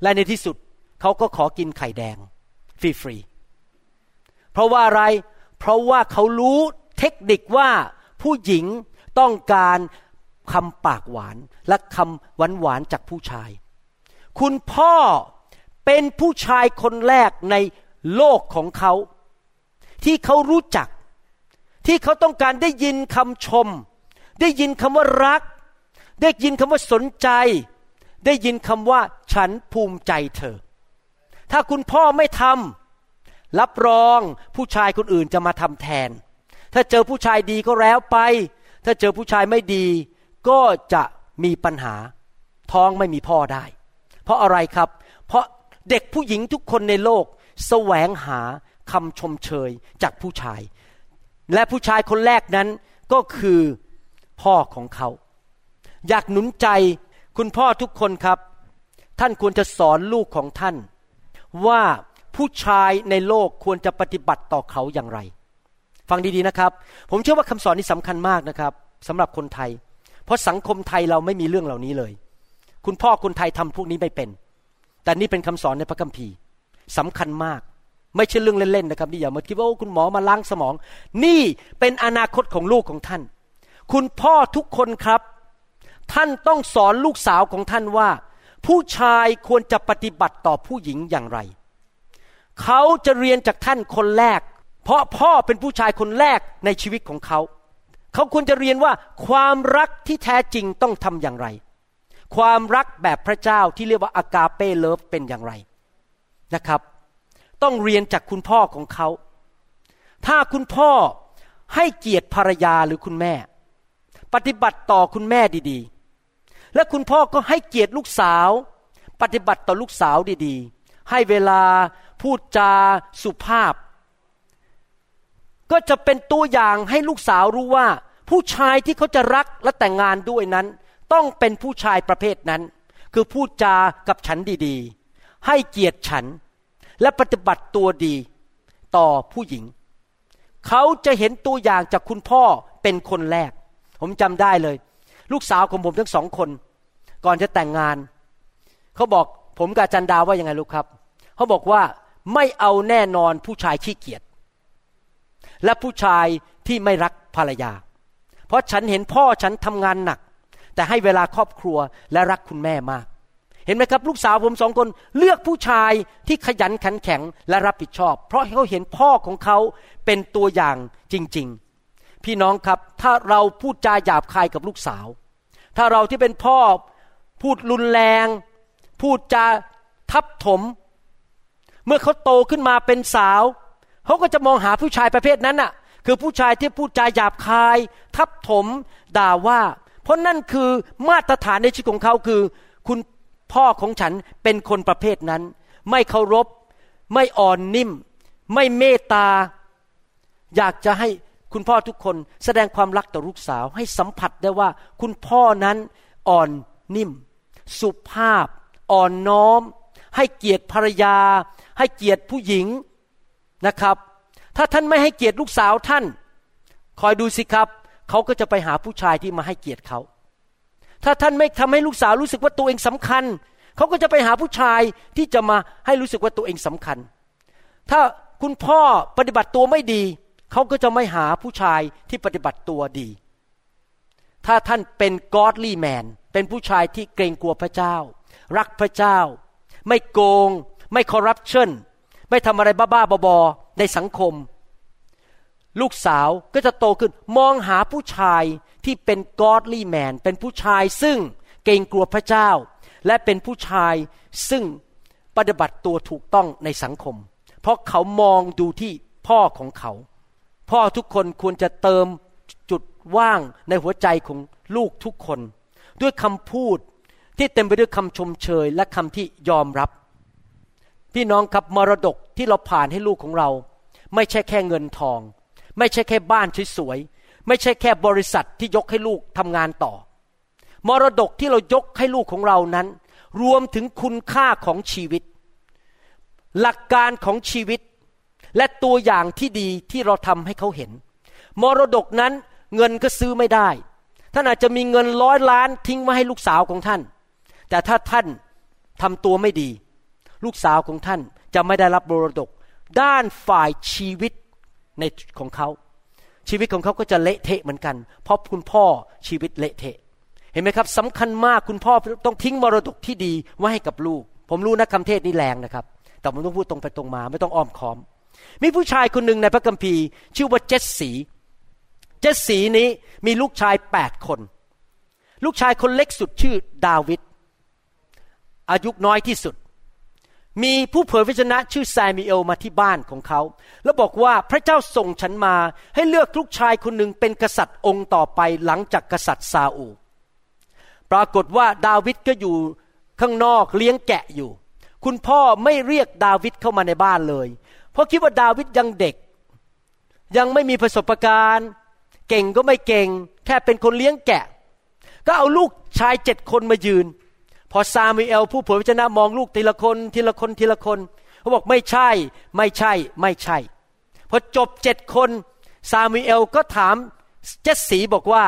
และในที่สุดเขาก็ขอกินไข่แดง ฟรีๆเพราะว่าอะไร เพราะว่าเขารู้เทคนิคว่าผู้หญิงต้องการคำปากหวานและคำหวานหวานจากผู้ชาย คุณพ่อ เป็นผู้ชายคนแรกในโลกของเขา ที่เขารู้จัก ที่เขาต้องการได้ยินคำชม ได้ยินคำว่ารัก ได้ยินคำว่าสนใจ ได้ยินคำว่าฉันภูมิใจเธอ ถ้าคุณพ่อไม่ทำรับรองผู้ชายคนอื่นจะมาทำแทน ถ้าเจอผู้ชายดีก็แล้วไป ถ้าเจอผู้ชายไม่ดี ก็จะมีปัญหา ท้องไม่มีพ่อได้ เพราะอะไรครับ เพราะ เด็กผู้หญิงทุกคนในโลก แสวงหาคำชมเชยจากผู้ชาย และผู้ชายคนแรกนั้นก็คือพ่อของเขา อยากหนุนใจคุณพ่อทุกคนครับ ท่านควรจะสอนลูกของท่าน ว่าผู้ชายในโลกควรจะปฏิบัติต่อเขาอย่างไร ฟังดีๆนะครับ ผมเชื่อว่าคำสอนนี้สำคัญมากนะครับสำหรับคนไทย เพราะสังคมไทยเราไม่มีเรื่องเหล่านี้เลย คุณพ่อคนไทยทำพวกนี้ไม่เป็น แต่นี่เป็นคำสอนในพระคัมภีร์สำคัญมาก ไม่ใช่เรื่องเล่นๆนะครับนี่อย่ามาคิดว่าคุณหมอมาล้างสมอง นี่เป็นอนาคตของลูกของท่าน คุณพ่อทุกคนครับ ท่านต้องสอนลูกสาวของท่านว่า ผู้ชายควรจะปฏิบัติต่อผู้หญิงอย่างไร เขาจะเรียนจากท่านคนแรก เพราะพ่อเป็นผู้ชายคนแรกในชีวิตของเขา เขาควรจะเรียนว่าความรักที่แท้จริงต้องทำอย่างไร ความรักแบบพระเจ้าที่เรียกว่าอากาเป้เลิฟเป็นอย่างไรนะครับ ต้องเรียนจากคุณพ่อของเขา ถ้าคุณพ่อให้เกียรติภรรยาหรือคุณแม่ ปฏิบัติต่อคุณแม่ดีๆ และคุณพ่อก็ให้เกียรติลูกสาว ปฏิบัติต่อลูกสาวดีๆ ให้เวลาพูดจาสุภาพ ก็จะเป็นตัวอย่างให้ลูกสาวรู้ว่า ผู้ชายที่เขาจะรักและแต่งงานด้วยนั้น ต้องเป็นผู้ชายประเภทนั้น คือพูดจากับฉันดีๆ ให้เกียรติฉัน และปฏิบัติตัวดีต่อผู้หญิง เขาจะเห็นตัวอย่างจากคุณพ่อเป็นคนแรก ผมจำได้เลย ลูกสาวของผมทั้งสองคน ก่อนจะแต่งงาน เขาบอกผมกับจันดาว่ายังไงลูกครับ เขาบอกว่าไม่เอาแน่นอนผู้ชายขี้เกียจและผู้ชายที่ไม่รักภรรยา เพราะฉันเห็นพ่อฉันทำงานหนัก แต่ให้เวลาครอบครัวและรักคุณแม่มาก เห็นไหมครับ ลูกสาวผมสองคนเลือกผู้ชายที่ขยันขันแข็งและรับผิดชอบ เพราะเขาเห็นพ่อของเขาเป็นตัวอย่างจริง ๆ พี่น้องครับถ้าเราพูดจาหยาบคายกับลูกสาว ถ้าเราที่เป็นพ่อพูดรุนแรง พูดจาทับถม เมื่อเขาโตขึ้นมาเป็นสาวเขาก็จะมองหาผู้ชายประเภทนั้นน่ะ คือผู้ชายที่พูดจาหยาบคาย ทับถม ด่าว่า เพราะนั่นคือมาตรฐานในชีวิตของเขาคือ คุณพ่อของฉันเป็นคนประเภทนั้น ไม่เคารพ ไม่อ่อนนิ่ม ไม่เมตตา อยากจะให้คุณพ่อทุกคนแสดงความรักต่อลูกสาว ให้สัมผัสได้ว่า คุณพ่อนั้นอ่อนนิ่ม สุภาพ อ่อนน้อม ให้เกียรติภรรยา ให้เกียรติผู้หญิงนะครับ ถ้าท่านไม่ให้เกียรติลูกสาวท่าน คอยดูสิครับ เขาก็จะไปหาผู้ชายที่มาให้เกียรติเขา ถ้าท่านไม่ทำให้ลูกสาวรู้สึกว่าตัวเองสำคัญ เขาก็จะไปหาผู้ชายที่จะมาให้รู้สึกว่าตัวเองสำคัญ ถ้าคุณพ่อปฏิบัติตัวไม่ดี เขาก็จะไม่หาผู้ชายที่ปฏิบัติตัวดี ถ้าท่านเป็น godly man เป็นผู้ชายที่เกรงกลัวพระเจ้า รักพระเจ้า ไม่โกง ไม่คอร์รัปชันไม่ทำอะไรบ้าๆบอๆในสังคม ลูกสาวก็จะโตขึ้นมองหาผู้ชายที่เป็น godly man เป็นผู้ชายซึ่งเกรงกลัวพระเจ้า และเป็นผู้ชายซึ่งปฏิบัติตัวถูกต้องในสังคม เพราะเขามองดูที่พ่อของเขา พ่อทุกคนควรจะเติมจุดว่างในหัวใจของลูกทุกคน ด้วยคำพูดที่เต็มไปด้วยคำชมเชยและคำที่ยอมรับ พี่น้องครับมรดกที่เราผ่านให้ลูกของเรา ไม่ใช่แค่เงินทอง ไม่ใช่แค่บ้านสวยๆไม่ใช่แค่บริษัทที่ยกให้ลูกทำงานต่อ มรดกที่เรายกให้ลูกของเรานั้น รวมถึงคุณค่าของชีวิต หลักการของชีวิต และตัวอย่างที่ดีที่เราทำให้เขาเห็น มรดกนั้นเงินก็ซื้อไม่ได้ ท่านอาจจะมีเงินร้อยล้านทิ้งมาให้ลูกสาวของท่าน แต่ถ้าท่านทำตัวไม่ดี ลูกสาวของท่านจะไม่ได้รับมรดก ด้านฝ่ายชีวิต ในของเขา ชีวิตของเขาก็จะเละเทะเหมือนกัน เพราะคุณพ่อชีวิตเละเทะ เห็นไหมครับสำคัญมากคุณพ่อต้องทิ้งมรดกที่ดีไว้ให้กับลูก ผมรู้นะคำเทศนี่แรงนะครับ แต่ผมต้องพูดตรงไปตรงมา ไม่ต้องอ้อมค้อม มีผู้ชายคนหนึ่งในพระคัมภีร์ ชื่อว่าเจสสีเจสสีนี้มีลูกชายแปดคน ลูกชายคนเล็กสุดชื่อดาวิดอายุน้อยที่สุด มีผู้เผยพระชนะชื่อแซมิเอลมาที่บ้านของเขา แล้วบอกว่าพระเจ้าส่งฉันมาให้เลือกลูกชายคนหนึ่งเป็นกษัตริย์องค์ต่อไปหลังจากกษัตริย์ซาอูปรากฏว่าดาวิดก็อยู่ข้างนอกเลี้ยงแกะอยู่ คุณพ่อไม่เรียกดาวิดเข้ามาในบ้านเลย เพราะคิดว่าดาวิดยังเด็ก ยังไม่มีประสบการณ์ เก่งก็ไม่เก่ง แค่เป็นคนเลี้ยงแกะ ก็เอาลูกชายเจ็ดคนมายืน พอซามูเอลผู้เผยพระชนะมองลูกทีละคนทีละคนทีละคนเขาบอกไม่ใช่ไม่ใช่ไม่ใช่ พอจบเจ็ดคนซามูเอลก็ถามเจสสีบอกว่า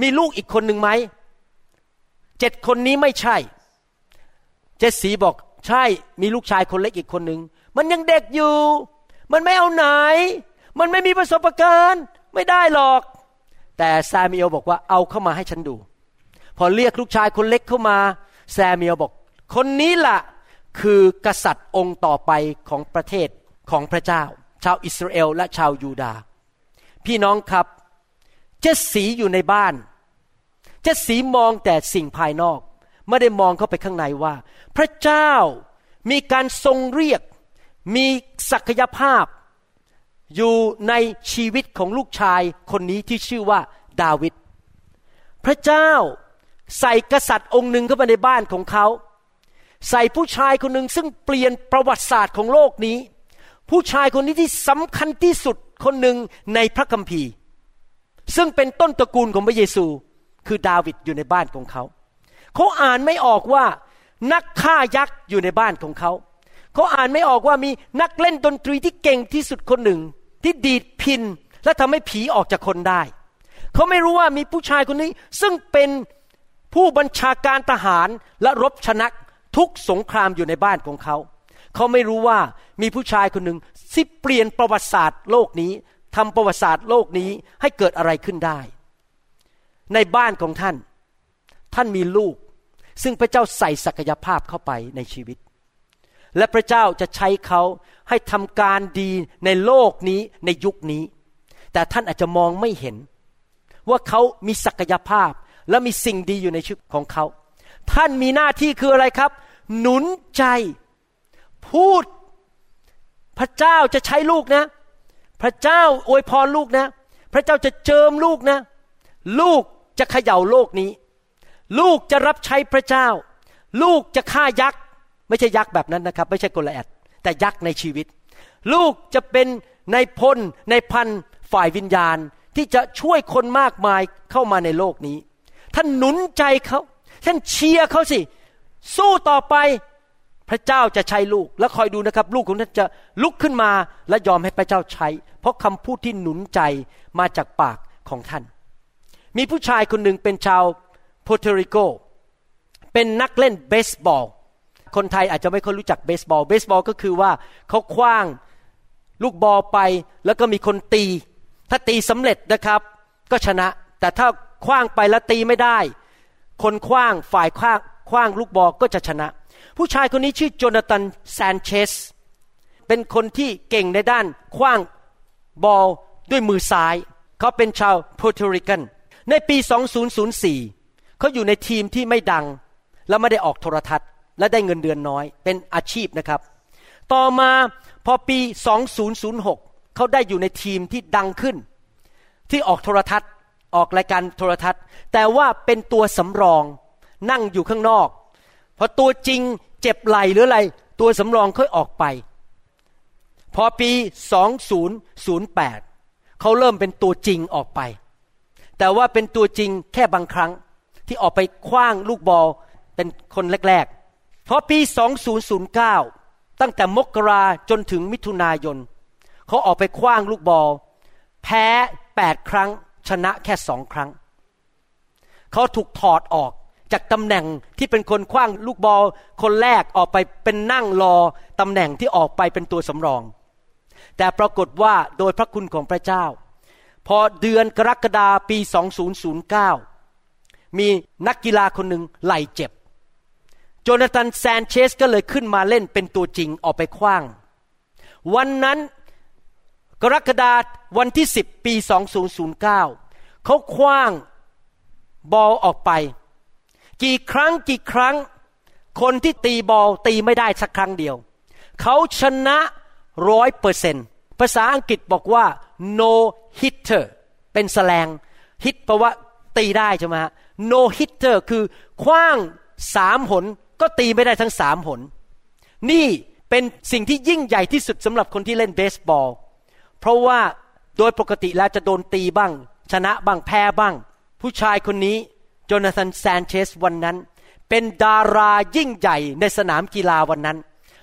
มีลูกอีกคนหนึ่งไหมเจ็ดคนนี้ไม่ใช่ เจสสีบอกใช่มีลูกชายคนเล็กอีกคนหนึ่งมันยังเด็กอยู่ มันไม่เอาไหน มันไม่มีประสบการณ์ไม่ได้หรอก แต่ซามิเอลบอกว่าเอาเข้ามาให้ฉันดู พอเรียกลูกชายคนเล็กเข้ามา แซมิเอลบอก คนนี้ล่ะคือกษัตริย์องค์ต่อไปของประเทศของพระเจ้า ชาวอิสราเอลและชาวยูดาห์พี่น้องครับเจสสีอยู่ในบ้าน เจสสีมองแต่สิ่งภายนอก ไม่ได้มองเข้าไปข้างในว่า พระเจ้ามีการทรงเรียก มีศักยภาพ อยู่ในชีวิตของลูกชายคนนี้ที่ชื่อว่าดาวิดพระเจ้า ใส่กษัตริย์องค์หนึ่งเข้าไปในบ้านของเขา ใส่ผู้ชายคนหนึ่งซึ่งเปลี่ยนประวัติศาสตร์ของโลกนี้ ผู้ชายคนนี้ที่สำคัญที่สุดคนหนึ่งในพระคัมภีร์ ซึ่งเป็นต้นตระกูลของพระเยซู คือดาวิดอยู่ในบ้านของเขา เขาอ่านไม่ออกว่านักฆ่ายักษ์อยู่ในบ้านของเขา เขาอ่านไม่ออกว่ามีนักเล่นดนตรีที่เก่งที่สุดคนหนึ่ง ที่ดีดพินและทำให้ผีออกจากคนได้ เขาไม่รู้ว่ามีผู้ชายคนนี้ซึ่งเป็น ผู้บัญชาการทหารและรบชนะทุกสงครามอยู่ในบ้านของเขา เขาไม่รู้ว่ามีผู้ชายคนหนึ่งที่เปลี่ยนประวัติศาสตร์โลกนี้ทำประวัติศาสตร์โลกนี้ให้เกิดอะไรขึ้นได้ ในบ้านของท่าน ท่านมีลูก ซึ่งพระเจ้าใส่ศักยภาพเข้าไปในชีวิต และพระเจ้าจะใช้เขาให้ทำการดีในโลกนี้ในยุคนี้ แต่ท่านอาจจะมองไม่เห็น ว่าเขามีศักยภาพ และมีสิ่งดีอยู่ในชีวิตของเขา ท่านมีหน้าที่คืออะไรครับ หนุนใจ พูด พระเจ้าจะใช้ลูกนะ พระเจ้าอวยพรลูกนะ พระเจ้าจะเจิมลูกนะ ลูกจะเขย่าโลกนี้ ลูกจะรับใช้พระเจ้า ลูกจะฆ่ายักษ์ ไม่ใช่ยักษ์แบบนั้นนะครับ ไม่ใช่กลแอดแต่ยักษ์ในชีวิต ลูกจะเป็นในพลในพันฝ่ายวิญญาณที่จะช่วยคนมากมายเข้ามาในโลกนี้ ท่านหนุนใจเขาท่านเชียร์เขาสิ สู้ต่อไปพระเจ้าจะใช้ลูก แล้วคอยดูนะครับ ลูกของท่านจะลุกขึ้นมาและยอมให้พระเจ้าใช้ เพราะคำพูดที่หนุนใจมาจากปากของท่าน มีผู้ชายคนหนึ่งเป็นชาวโปรตุริโก เป็นนักเล่นเบสบอล คนไทยอาจจะไม่ค่อยรู้จักเบสบอล เบสบอลก็คือว่าเขาคว้างลูกบอลไปแล้วก็มีคนตี ถ้าตีสำเร็จนะครับ ก็ชนะ แต่ถ้า คว้างไปแล้วตีไม่ได้ คนคว้างฝ่ายคว้างคว้างลูกบอลก็จะชนะ ผู้ชายคนนี้ชื่อโจนาธานแซนเชสเป็นคนที่เก่งในด้านคว้างบอลด้วยมือซ้าย เขาเป็นชาวโปรตุริกัน ในปี 2004 เขาอยู่ในทีมที่ไม่ดัง และไม่ได้ออกโทรทัศน์ และได้เงินเดือนน้อย เป็นอาชีพนะครับ ต่อมาพอปี 2006 เขาได้อยู่ในทีมที่ดังขึ้น ที่ออกโทรทัศน์ ออกรายการโทรทัศน์ แต่ว่าเป็นตัวสำรองนั่งอยู่ข้างนอกพอตัวจริงเจ็บไหลหรืออะไร ตัวสำรองค่อยออกไป พอปี 2008 เขาเริ่มเป็นตัวจริงออกไป แต่ว่าเป็นตัวจริงแค่บางครั้งที่ออกไปคว้างลูกบอลเป็นคนแรกๆพอปี 2009 ตั้งแต่มกราจนถึงมิถุนายน เขาออกไปคว้างลูกบอลแพ้แปดครั้ง ชนะแค่สองครั้ง เขาถูกถอดออกจากตำแหน่งที่เป็นคนคว้างลูกบอลคนแรกออกไปเป็นนั่งรอตำแหน่งที่ออกไปเป็นตัวสำรอง แต่ปรากฏว่าโดยพระคุณของพระเจ้า พอเดือนกรกฎาปี 2009 มีนักกีฬาคนหนึ่งไหลเจ็บ โจนาธานแซนเชสก็เลยขึ้นมาเล่นเป็นตัวจริงออกไปคว้าง วันนั้น กรกฎาวันที่ 10 ปี 2009 เขาคว้างบอลออกไป กี่ครั้งกี่ครั้ง คนที่ตีบอลตีไม่ได้สักครั้งเดียว เขาชนะร้อยเปอร์เซนภาษาอังกฤษบอกว่า no hitter เป็นแสลง hit แปลว่าตีได้ใช่ไหมฮะ no hitter คือคว้างสามหนก็ตีไม่ได้ทั้งสามหน นี่เป็นสิ่งที่ยิ่งใหญ่ที่สุดสำหรับคนที่เล่นเบสบอล เพราะว่าโดยปกติแล้วจะโดนตีบ้าง ชนะบ้างแพ้บ้าง ผู้ชายคนนี้โจนาธานแซนเชสวันนั้น เป็นดารายิ่งใหญ่ในสนามกีฬาวันนั้น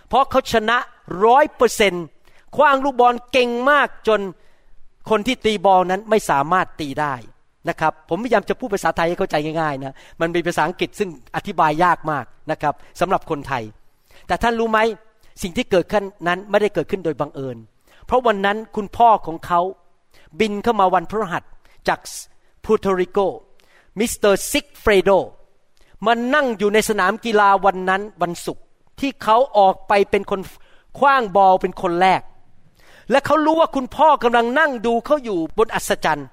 เพราะเขาชนะร้อยเปอร์เซ็นต์ขว้างลูกบอลเก่งมากจนคนที่ตีบอลนั้นไม่สามารถตีได้นะครับผมพยายามจะพูดภาษาไทยให้เข้าใจง่ายๆนะมันเป็นภาษาอังกฤษซึ่งอธิบายยากมากนะครับสำหรับคนไทย แต่ท่านรู้ไหมสิ่งที่เกิดขึ้นนั้นไม่ได้เกิดขึ้นโดยบังเอิญ เพราะวันนั้นคุณพ่อของเขาบินเข้ามาวันพฤหัสจากเปอร์โตริโกมิสเตอร์ซิกเฟรโดมานั่งอยู่ในสนามกีฬาวันนั้นวันศุกร์ที่เขาออกไปเป็นคนขว้างบอลเป็นคนแรก และเขารู้ว่าคุณพ่อกำลังนั่งดูเขาอยู่บนอัฒจันทร์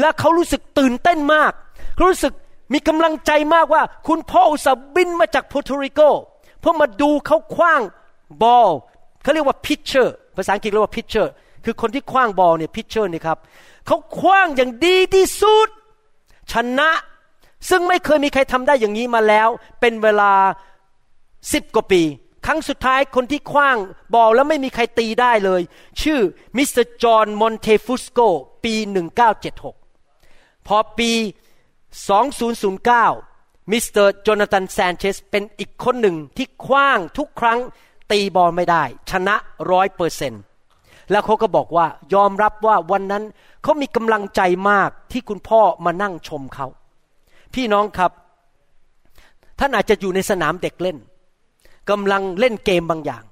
และเขารู้สึกตื่นเต้นมากเขารู้สึกมีกำลังใจมากว่า คุณพ่ออุตส่าห์บินมาจากเปอร์โตริโกเพื่อมาดูเขาขว้างบอล เขาเรียกว่า pitcher ภาษาอังกฤษเรียกว่า pitcher คือคนที่ขว้างบอลเนี่ย pitcher นี่ครับเขาขว้างอย่างดีที่สุดชนะ ซึ่งไม่เคยมีใครทำได้อย่างนี้มาแล้ว เป็นเวลาสิบกว่าปี ครั้งสุดท้ายคนที่ขว้างบอลแล้วไม่มีใครตีได้เลย ชื่อมิสเตอร์จอห์นมอนเทฟุสโกปี 1976 พอปี 2009มิสเตอร์โจนาธานแซนเชสเป็นอีกคนหนึ่งที่ขว้างทุกครั้ง ตีบอลไม่ได้ ชนะร้อยเปอร์เซ็นต์แล้วเขาก็บอกว่ายอมรับว่าวันนั้นเขามีกำลังใจมากที่คุณพ่อมานั่งชมเขา พี่น้องครับ ท่านอาจจะอยู่ในสนามเด็กเล่นกำลังเล่นเกมบางอย่าง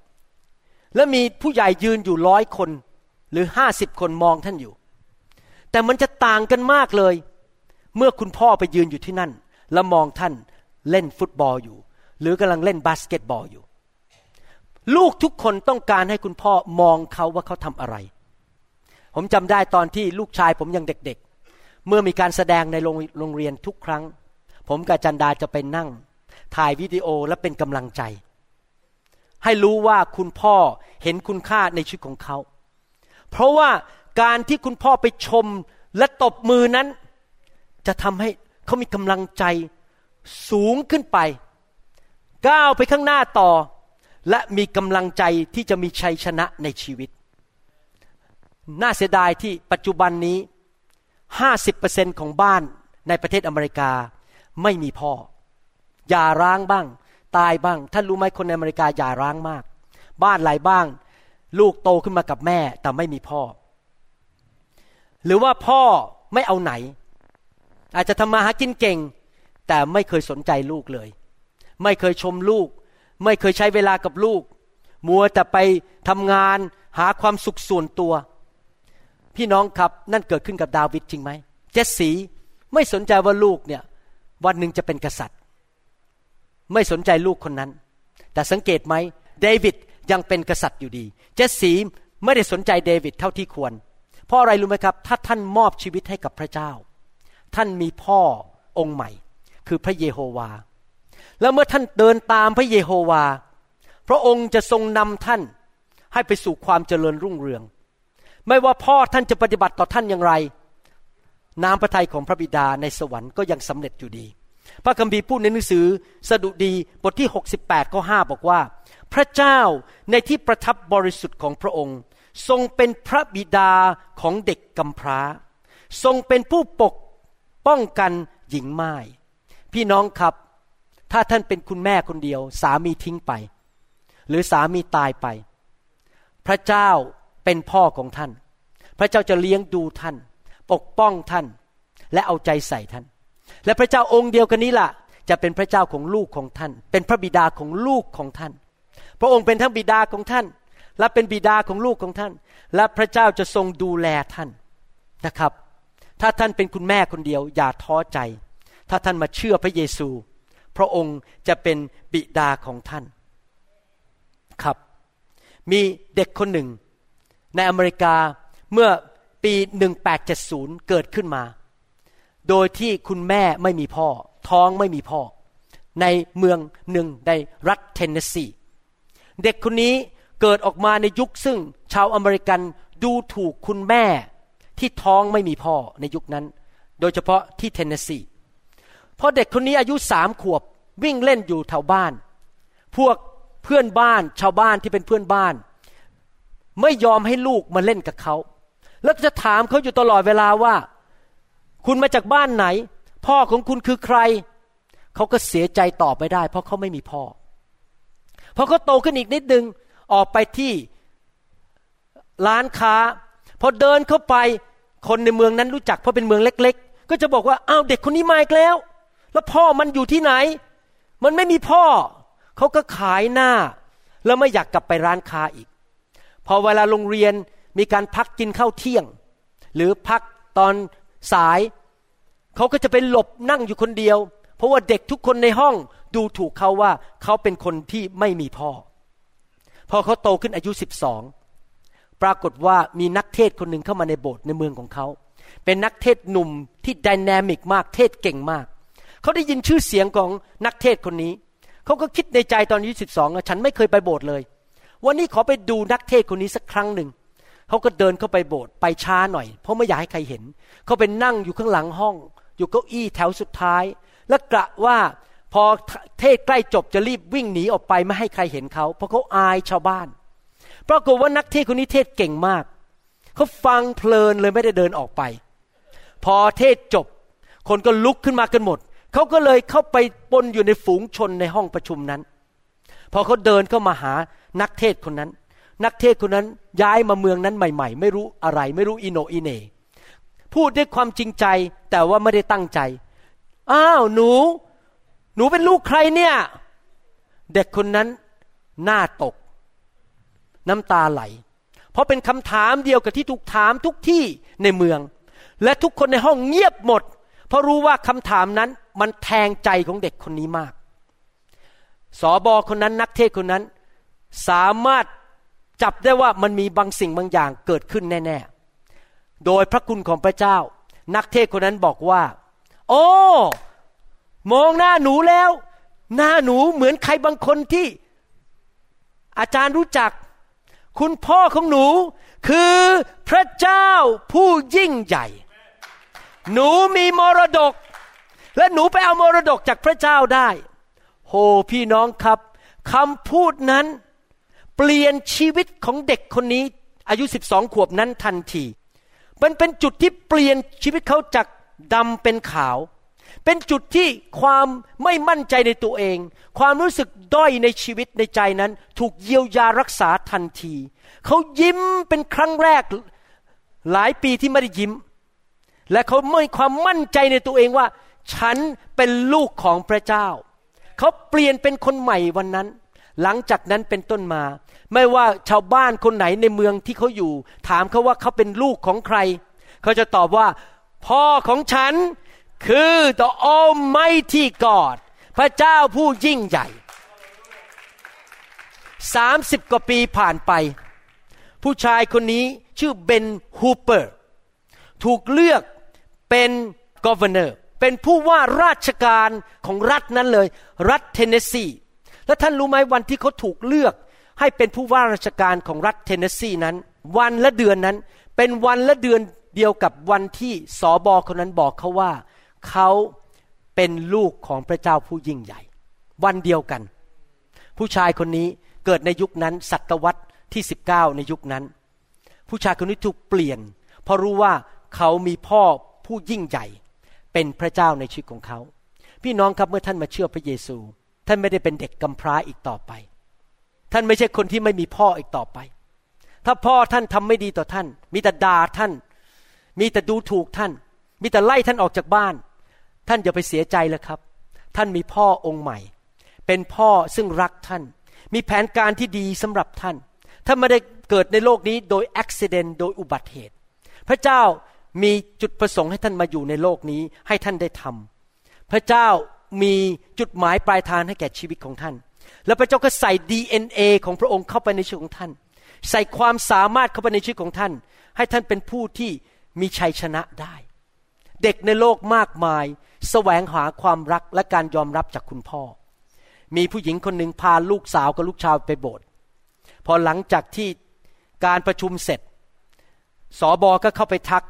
แล้วมีผู้ใหญ่ยืนอยู่ร้อยคนหรือห้าสิบคนมองท่านอยู่ แต่มันจะต่างกันมากเลย เมื่อคุณพ่อไปยืนอยู่ที่นั่น แล้วมองท่านเล่นฟุตบอลอยู่ หรือกำลังเล่นบาสเกตบอลอยู่ ลูกทุกคนต้องการให้คุณพ่อมองเขาว่าเขาทำอะไร ผมจำได้ตอนที่ลูกชายผมยังเด็กๆ เมื่อมีการแสดงในโรงเรียนทุกครั้ง ผมกับจันดาจะไปนั่ง ถ่ายวิดีโอและเป็นกำลังใจ ให้รู้ว่าคุณพ่อเห็นคุณค่าในชีวิตของเขา เพราะว่าการที่คุณพ่อไปชมและตบมือนั้น จะทำให้เขามีกำลังใจสูงขึ้นไป ก้าวไปข้างหน้าต่อ และมีกำลังใจที่จะมีชัยชนะในชีวิต น่าเสียดายที่ปัจจุบันนี้ 50%ของบ้านในประเทศอเมริกาไม่มีพ่อ อย่าร้างบ้าง ตายบ้าง ท่านรู้ไหมคนในอเมริกาอย่าร้างมาก บ้านหลายบ้าง ลูกโตขึ้นมากับแม่แต่ไม่มีพ่อ หรือว่าพ่อไม่เอาไหน อาจจะทำมาหากินเก่ง แต่ไม่เคยสนใจลูกเลย ไม่เคยชมลูก ไม่เคยใช้เวลากับลูก มัวแต่ไปทำงานหาความสุขส่วนตัว พี่น้องครับนั่นเกิดขึ้นกับดาวิดจริงไหมเจสสีไม่สนใจว่าลูกเนี่ยวันหนึ่งจะเป็นกษัตริย์ ไม่สนใจลูกคนนั้น แต่สังเกตไหมเดวิดยังเป็นกษัตริย์อยู่ดี เจสสีไม่ได้สนใจเดวิดเท่าที่ควร เพราะอะไรรู้ไหมครับ ถ้าท่านมอบชีวิตให้กับพระเจ้า ท่านมีพ่อองค์ใหม่ คือพระเยโฮวา แล้วเมื่อท่านเดินตามพระเยโฮวา พระองค์จะทรงนำท่านให้ไปสู่ความเจริญรุ่งเรือง ไม่ว่าพ่อท่านจะปฏิบัติต่อท่านอย่างไร น้ำพระทัยของพระบิดาในสวรรค์ก็ยังสำเร็จอยู่ดี พระคัมภีร์พูดในหนังสือสดุดีบทที่ 68ข้อ5บอกว่า พระเจ้าในที่ประทับบริสุทธิ์ของพระองค์ ทรงเป็นพระบิดาของเด็กกำพร้า ทรงเป็นผู้ปกป้องกันหญิงไม้พี่น้องครับ ถ้าท่านเป็นคุณแม่คนเดียว สามีทิ้งไป หรือสามีตายไป พระเจ้าเป็นพ่อของท่าน พระเจ้าจะเลี้ยงดูท่าน ปกป้องท่าน และเอาใจใส่ท่าน และพระเจ้าองค์เดียวกันนี้ล่ะ จะเป็นพระเจ้าของลูกของท่าน เป็นพระบิดาของลูกของท่าน พระองค์เป็นทั้งบิดาของท่าน และเป็นบิดาของลูกของท่าน และพระเจ้าจะทรงดูแลท่านนะครับ ถ้าท่านเป็นคุณแม่คนเดียว อย่าท้อใจ ถ้าท่านมาเชื่อพระเยซู พระองค์จะเป็นบิดาของท่าน ครับ มีเด็กคนหนึ่ง ในอเมริกาเมื่อปี 1870 เกิดขึ้นมา โดยที่คุณแม่ไม่มีพ่อ ท้องไม่มีพ่อ ในเมืองหนึ่งในรัฐเทนเนสซี เด็กคนนี้เกิดออกมาในยุคซึ่งชาวอเมริกันดูถูกคุณแม่ที่ท้องไม่มีพ่อในยุคนั้น โดยเฉพาะที่เทนเนสซีเพราะเด็กคนนี้อายุสามขวบวิ่งเล่นอยู่แถวบ้าน พวกเพื่อนบ้านชาวบ้านที่เป็นเพื่อนบ้าน ไม่ยอมให้ลูกมาเล่นกับเขาแล้วจะถามเขาอยู่ตลอดเวลาว่า คุณมาจากบ้านไหน พ่อของคุณคือใคร เขาก็เสียใจตอบไม่ได้ เพราะเขาไม่มีพ่อพอเขาโตขึ้นอีกนิดนึงออกไปที่ร้านค้า พอเดินเข้าไปคนในเมืองนั้นรู้จักเพราะเป็นเมืองเล็ก ๆ ก็จะบอกว่าอ้าวเด็กคนนี้มาอีกแล้ว แล้วพ่อมันอยู่ที่ไหน มันไม่มีพ่อ เขาก็ขายหน้า แล้วไม่อยากกลับไปร้านค้าอีก พอเวลาโรงเรียนมีการพักกินข้าวเที่ยง หรือพักตอนสาย เขาก็จะไปหลบนั่งอยู่คนเดียว เพราะว่าเด็กทุกคนในห้องดูถูกเขาว่าเขาเป็นคนที่ไม่มีพ่อ พอเขาโตขึ้นอายุสิบสองปรากฏว่ามีนักเทศคนหนึ่งเข้ามาในโบสถ์ในเมืองของเขา เป็นนักเทศหนุ่มที่ดินามิกมากเทศเก่งมาก เขาได้ยินชื่อเสียงของนักเทศคนนี้ เขาก็คิดในใจตอนอายุสิบสองฉันไม่เคยไปโบสถ์เลย วันนี้ขอไปดูนักเทศคนนี้สักครั้งหนึ่ง เขาก็เดินเข้าไปโบสถ์ไปช้าหน่อย เพราะไม่อยากให้ใครเห็น เขาเป็นนั่งอยู่ข้างหลังห้อง อยู่เก้าอี้แถวสุดท้าย แล้วกะว่าพอเทศใกล้จบจะรีบวิ่งหนีออกไปไม่ให้ใครเห็นเขาเพราะเขาอายชาวบ้านปรากฏว่านักเทศคนนี้เทศเก่งมาก เขาฟังเพลินเลยไม่ได้เดินออกไป พอเทศจบ คนก็ลุกขึ้นมากันหมด เขาก็เลยเข้าไปปนอยู่ในฝูงชนในห้องประชุมนั้น พอเขาเดินเข้ามาหานักเทศคนนั้น นักเทศคนนั้นย้ายมาเมืองนั้นใหม่ ๆ ไม่รู้อะไร ไม่รู้อิโนอิเน พูดด้วยความจริงใจแต่ว่าไม่ได้ตั้งใจ อ้าวหนู หนูเป็นลูกใครเนี่ย เด็กคนนั้นหน้าตก น้ำตาไหล เพราะเป็นคำถามเดียวกับที่ถูกถามทุกที่ในเมือง และทุกคนในห้องเงียบหมด เพราะรู้ว่าคำถามนั้น มันแทงใจของเด็กคนนี้มาก สอบอคนนั้นนักเทศคนนั้น สามารถจับได้ว่ามันมีบางสิ่งบางอย่างเกิดขึ้นแน่ๆ โดยพระคุณของพระเจ้า นักเทศคนนั้นบอกว่า โอ้ มองหน้าหนูแล้ว หน้าหนูเหมือนใครบางคนที่ อาจารย์รู้จัก คุณพ่อของหนูคือพระเจ้าผู้ยิ่งใหญ่ หนูมีมรดก และหนูไปเอามรดกจากพระเจ้าได้ โหพี่น้องครับคำพูดนั้นเปลี่ยนชีวิตของเด็กคนนี้ อายุ12ขวบนั้นทันที มันเป็นจุดที่เปลี่ยนชีวิตเขาจากดำเป็นขาว เป็นจุดที่ความไม่มั่นใจในตัวเอง ความรู้สึกด้อยในชีวิตในใจนั้น ถูกเยียวยารักษาทันที เขายิ้มเป็นครั้งแรกหลายปีที่ไม่ได้ยิ้ม และเขาไม่ความมั่นใจในตัวเองว่า ฉันเป็นลูกของพระเจ้า เขาเปลี่ยนเป็นคนใหม่วันนั้น หลังจากนั้นเป็นต้นมา ไม่ว่าชาวบ้านคนไหนในเมืองที่เขาอยู่ ถามเขาว่าเขาเป็นลูกของใคร เขาจะตอบว่า พ่อของฉันคือ the Almighty God พระเจ้าผู้ยิ่งใหญ่สามสิบกว่าปีผ่านไป ผู้ชายคนนี้ชื่อเบนฮูเปอร์ ถูกเลือกเป็น governor เป็นผู้ว่าราชการของรัฐนั้นเลย รัฐเทนเนสซี และท่านรู้ไหมวันที่เขาถูกเลือก ให้เป็นผู้ว่าราชการของรัฐเทนเนสซีนั้น วันและเดือนนั้น เป็นวันและเดือนเดียวกับวันที่สอบอคนนั้นบอกเขาว่า เขาเป็นลูกของพระเจ้าผู้ยิ่งใหญ่ วันเดียวกัน ผู้ชายคนนี้เกิดในยุคนั้นศตวรรษที่ 19 ในยุคนั้น ผู้ชายคนนี้ถูกเปลี่ยนเพราะรู้ว่าเขามีพ่อผู้ยิ่งใหญ่ เป็นพระเจ้าในชีวิตของเขา พี่น้องครับเมื่อท่านมาเชื่อพระเยซู ท่านไม่ได้เป็นเด็กกำพร้าอีกต่อไป ท่านไม่ใช่คนที่ไม่มีพ่ออีกต่อไป ถ้าพ่อท่านทำไม่ดีต่อท่าน มีแต่ด่าท่าน มีแต่ดูถูกท่าน มีแต่ไล่ท่านออกจากบ้าน ท่านอย่าไปเสียใจเลยครับ ท่านมีพ่อองค์ใหม่ เป็นพ่อซึ่งรักท่าน มีแผนการที่ดีสำหรับท่านท่านไม่ได้เกิดในโลกนี้โดยอุบิเหตุโดยอุบัติเหตุ พระเจ้า มีจุดประสงค์ให้ท่านมาอยู่ในโลกนี้ให้ท่านได้ทำพระเจ้ามีจุดหมายปลายทางให้แก่ชีวิตของท่าน แล้วพระเจ้าก็ใส่ DNA ของพระองค์เข้าไปในชีวิตของท่าน ใส่ความสามารถเข้าไปในชีวิตของท่าน ให้ท่านเป็นผู้ที่มีชัยชนะได้ เด็กในโลกมากมาย แสวงหาความรักและการยอมรับจากคุณพ่อ มีผู้หญิงคนหนึ่งพาลูกสาวกับลูกชายไปโบสถ์พอหลังจากที่การประชุมเสร็จสอบอก็เข้าไปทัก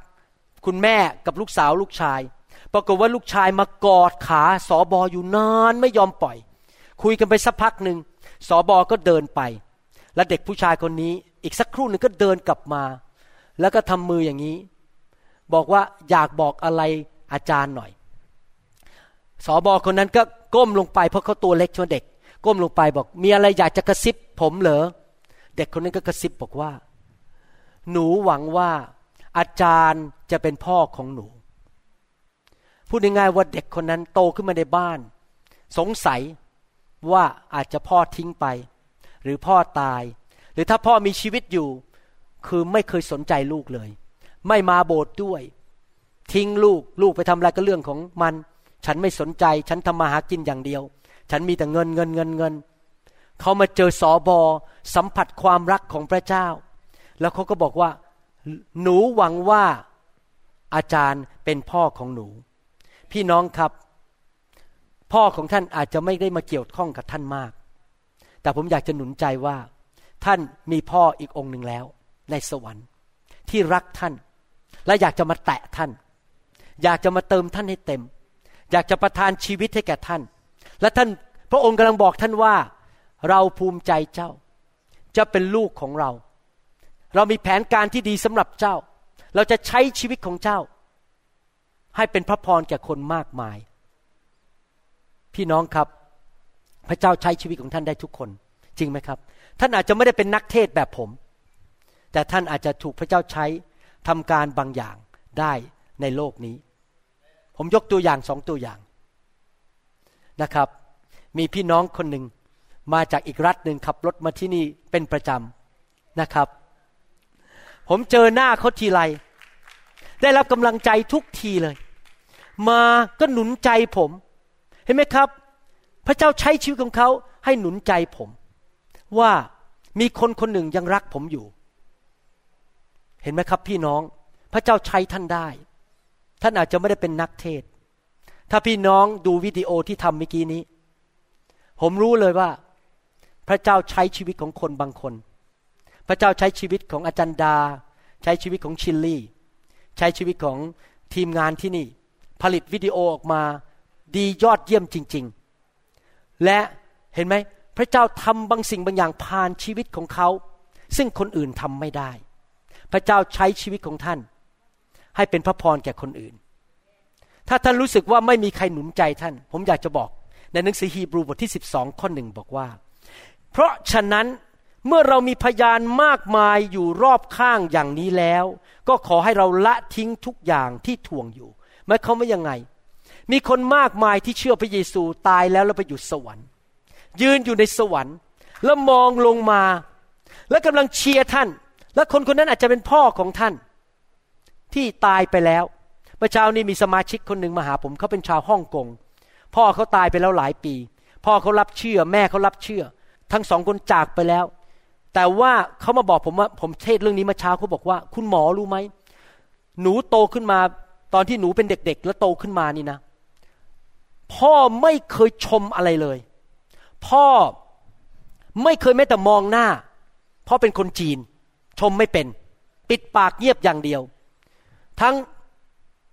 คุณแม่กับลูกสาวลูกชาย ปรากฏว่าลูกชายมากอดขาสอบออยู่นานไม่ยอมปล่อย คุยกันไปสักพักหนึ่งสอบอก็เดินไป และเด็กผู้ชายคนนี้ อีกสักครู่หนึ่งก็เดินกลับมา แล้วก็ทำมืออย่างนี้ บอกว่าอยากบอกอะไรอาจารย์หน่อยสอบอคนนั้นก็ก้มลงไปเพราะเขาตัวเล็กชนเด็ก ก้มลงไปบอก มีอะไรอยากจะกระซิบผมเหรอเด็กคนนั้นก็กระซิบบอกว่า หนูหวังว่า อาจารย์จะเป็นพ่อของหนู พูดง่ายๆว่าเด็กคนนั้นโตขึ้นมาในบ้าน สงสัยว่าอาจจะพ่อทิ้งไป หรือพ่อตาย หรือถ้าพ่อมีชีวิตอยู่ คือไม่เคยสนใจลูกเลย ไม่มาโบสถ์ด้วย ทิ้งลูกลูกไปทำอะไรก็เรื่องของมัน ฉันไม่สนใจ ฉันทำมาหากินอย่างเดียว ฉันมีแต่เงินเงินเงินเงินเขามาเจอสอบอสัมผัสความรักของพระเจ้า แล้วเขาก็บอกว่า หนูหวังว่าอาจารย์เป็นพ่อของหนู พี่น้องครับ พ่อของท่านอาจจะไม่ได้มาเกี่ยวข้องกับท่านมาก แต่ผมอยากจะหนุนใจว่า ท่านมีพ่ออีกองค์หนึ่งแล้ว ในสวรรค์ที่รักท่าน และอยากจะมาแตะท่าน อยากจะมาเติมท่านให้เต็ม อยากจะประทานชีวิตให้แก่ท่าน และท่านพระองค์กำลังบอกท่านว่า เราภูมิใจเจ้า จะเป็นลูกของเรา เรามีแผนการที่ดีสำหรับเจ้า เราจะใช้ชีวิตของเจ้า ให้เป็นพระพรแก่คนมากมาย พี่น้องครับ พระเจ้าใช้ชีวิตของท่านได้ทุกคน จริงไหมครับ ท่านอาจจะไม่ได้เป็นนักเทศแบบผม แต่ท่านอาจจะถูกพระเจ้าใช้ทำการบางอย่างได้ในโลกนี้ ผมยกตัวอย่างสองตัวอย่างนะครับ มีพี่น้องคนหนึ่งมาจากอีกรัฐหนึ่งขับรถมาที่นี่เป็นประจำนะครับ ผมเจอหน้าเขาทีไร ได้รับกำลังใจทุกทีเลย มาก็หนุนใจผม เห็นไหมครับ พระเจ้าใช้ชีวิตของเขาให้หนุนใจผม ว่ามีคนคนหนึ่งยังรักผมอยู่ เห็นไหมครับ พี่น้อง พระเจ้าใช้ท่านได้ ท่านอาจจะไม่ได้เป็นนักเทศ ถ้าพี่น้องดูวิดีโอที่ทำเมื่อกี้นี้ ผมรู้เลยว่า พระเจ้าใช้ชีวิตของคนบางคน พระเจ้าใช้ชีวิตของอาจารย์ดา ใช้ชีวิตของชิลลี่ ใช้ชีวิตของทีมงานที่นี่ ผลิตวิดีโอออกมาดียอดเยี่ยมจริง ๆ และเห็นไหมพระเจ้าทำบางสิ่งบางอย่างผ่านชีวิตของเขา ซึ่งคนอื่นทำไม่ได้ พระเจ้าใช้ชีวิตของท่าน ให้เป็นพระพรแก่คนอื่น ถ้าท่านรู้สึกว่าไม่มีใครหนุนใจท่าน ผมอยากจะบอก ในหนังสือฮีบรูบทที่ 12 ข้อหนึ่งบอกว่า เพราะฉะนั้น เมื่อเรามีพยานมากมายอยู่รอบข้างอย่างนี้แล้ว ก็ขอให้เราละทิ้งทุกอย่างที่ทวงอยู่หมายความว่ายังไง มีคนมากมายที่เชื่อพระเยซูตายแล้วแล้วไปอยู่สวรรค์ ยืนอยู่ในสวรรค์แล้วมองลงมา และกำลังเชียร์ท่าน และคนคนนั้นอาจจะเป็นพ่อของท่าน ที่ตายไปแล้วเมื่อเช้านี้มีสมาชิกคนหนึ่งมาหาผมเขาเป็นชาวฮ่องกงพ่อเขาตายไปแล้วหลายปี พ่อเขารับเชื่อ แม่เขารับเชื่อ ทั้งสองคนจากไปแล้ว แต่ว่าเขามาบอกผมว่าผมเทศเรื่องนี้มาเช้าเขาบอกว่า คุณหมอรู้ไหมหนูโตขึ้นมา ตอนที่หนูเป็นเด็ก ๆ แล้วโตขึ้นมานี่นะ พ่อไม่เคยชมอะไรเลย พ่อไม่เคยแม้แต่มองหน้าเพราะเป็นคนจีน ชมไม่เป็น ปิดปากเงียบอย่างเดียว ทั้ง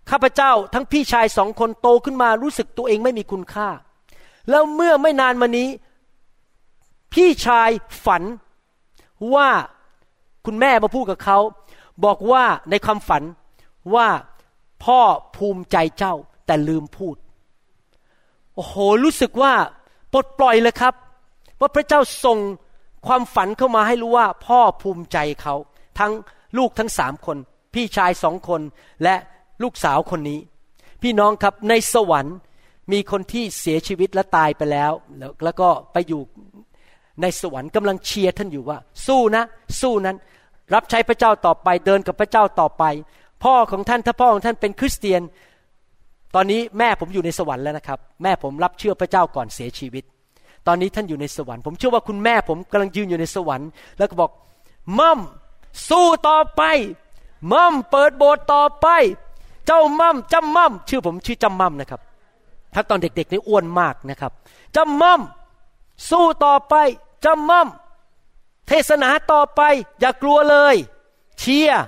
ข้าพเจ้าทั้งพี่ชายสองคนโตขึ้นมารู้สึกตัวเองไม่มีคุณค่า แล้วเมื่อไม่นานมานี้ พี่ชายฝัน ว่าคุณแม่มาพูดกับเขา บอกว่าในความฝันว่าพ่อภูมิใจเจ้าแต่ลืมพูด โอ้โห รู้สึกว่าปลดปล่อยเลยครับ ว่าพระเจ้าส่งความฝันเข้ามาให้รู้ว่า พ่อภูมิใจเขา ทั้งลูกทั้งสามคน พี่ชายสองคนและลูกสาวคนนี้ พี่น้องครับในสวรรค์มีคนที่เสียชีวิตและตายไปแล้ว แล้วแล้วก็ไปอยู่ ในสวรรค์กำลังเชียร์ท่านอยู่ว่า สู้นะ สู้นั้น รับใช้พระเจ้าต่อไปเดินกับพระเจ้าต่อไป พ่อของท่านถ้าพ่อของท่านเป็นคริสเตียน ตอนนี้แม่ผมอยู่ในสวรรค์แล้วนะครับ แม่ผมรับเชื่อพระเจ้าก่อนเสียชีวิต ตอนนี้ท่านอยู่ในสวรรค์ผมเชื่อว่าคุณแม่ผมกำลังยืนอยู่ในสวรรค์ แล้วก็บอกมั่มสู้ต่อไปมั่มเปิดโบสถ์ต่อไป เจ้ามั่มจำมั่มชื่อผมชื่อจำมั่มนะครับถ้าตอนเด็กๆนี่อ้วนมากนะครับจำมั่มสู้ต่อไป จำมั่มเทศนาต่อไปอย่ากลัวเลย เชียร์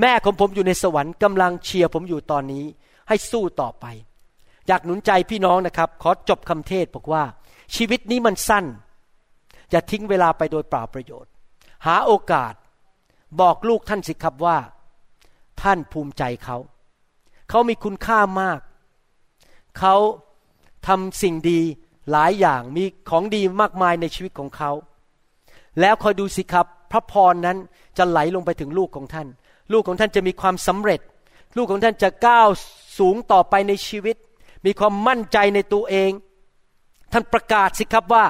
แม่ของผมอยู่ในสวรรค์กำลังเชียร์ผมอยู่ตอนนี้ ให้สู้ต่อไป อยากหนุนใจพี่น้องนะครับ ขอจบคำเทศบอกว่า ชีวิตนี้มันสั้น อย่าทิ้งเวลาไปโดยเปล่าประโยชน์ หาโอกาส บอกลูกท่านสิครับว่า ท่านภูมิใจเขา เขามีคุณค่ามาก เขาทำสิ่งดี หลายอย่างมีของดีมากมายในชีวิตของเขา แล้วคอยดูสิครับ พระพรนั้นจะไหลลงไปถึงลูกของท่าน ลูกของท่านจะมีความสำเร็จ ลูกของท่านจะก้าวสูงต่อไปในชีวิต มีความมั่นใจในตัวเอง ท่านประกาศสิครับว่า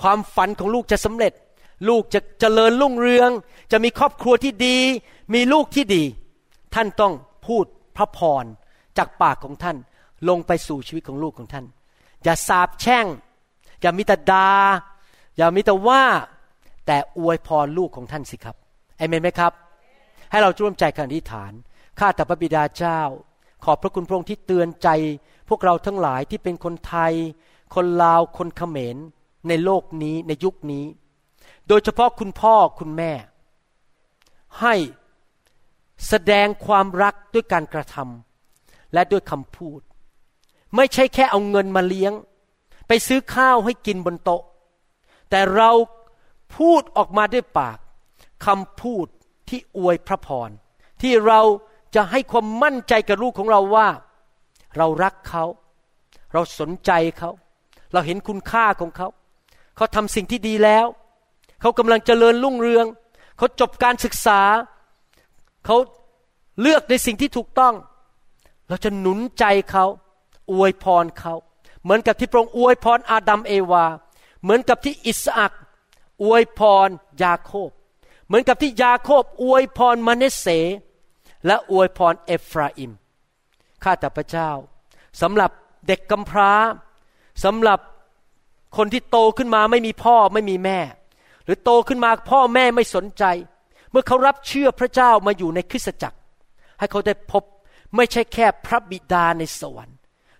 ความฝันของลูกจะสำเร็จ ลูกจะเจริญรุ่งเรือง จะมีครอบครัวที่ดี มีลูกที่ดี ท่านต้องพูดพระพรจากปากของท่านลงไปสู่ชีวิตของลูกของท่าน อย่าสาบแช่ง อย่ามีแต่ดาอย่ามีแต่ว่า แต่อวยพรลูกของท่านสิครับเอเมนไหมครับ ให้เราร่วมใจกันอธิษฐาน ข้าแต่พระบิดาเจ้า ขอบพระคุณพระองค์ที่เตือนใจ พวกเราทั้งหลายที่เป็นคนไทย คนลาว คนเขมร ในโลกนี้ ในยุคนี้ โดยเฉพาะคุณพ่อคุณแม่ ให้แสดงความรักด้วยการกระทำและด้วยคำพูด ไม่ใช่แค่เอาเงินมาเลี้ยง ไปซื้อข้าวให้กินบนโต๊ะ แต่เราพูดออกมาด้วยปากคำพูดที่อวยพระพร ที่เราจะให้ความมั่นใจกับลูกของเราว่า เรารักเขา เราสนใจเขา เราเห็นคุณค่าของเขา เขาทำสิ่งที่ดีแล้ว เขากำลังเจริญรุ่งเรือง เขาจบการศึกษา เขาเลือกในสิ่งที่ถูกต้อง เราจะหนุนใจเขา อวยพรเขา เหมือนกับที่พระองค์อวยพรอาดัมเอวา เหมือนกับที่อิสอักอวยพรยาโคบ เหมือนกับที่ยาโคบอวยพรมาเนเส และอวยพรเอฟราอิม ข้าแต่พระเจ้าสำหรับเด็กกำพร้าสำหรับคนที่โตขึ้นมาไม่มีพ่อไม่มีแม่ หรือโตขึ้นมาพ่อแม่ไม่สนใจ เมื่อเขารับเชื่อพระเจ้ามาอยู่ในคริสตจักร ให้เขาได้พบไม่ใช่แค่พระบิดาในสวรรค์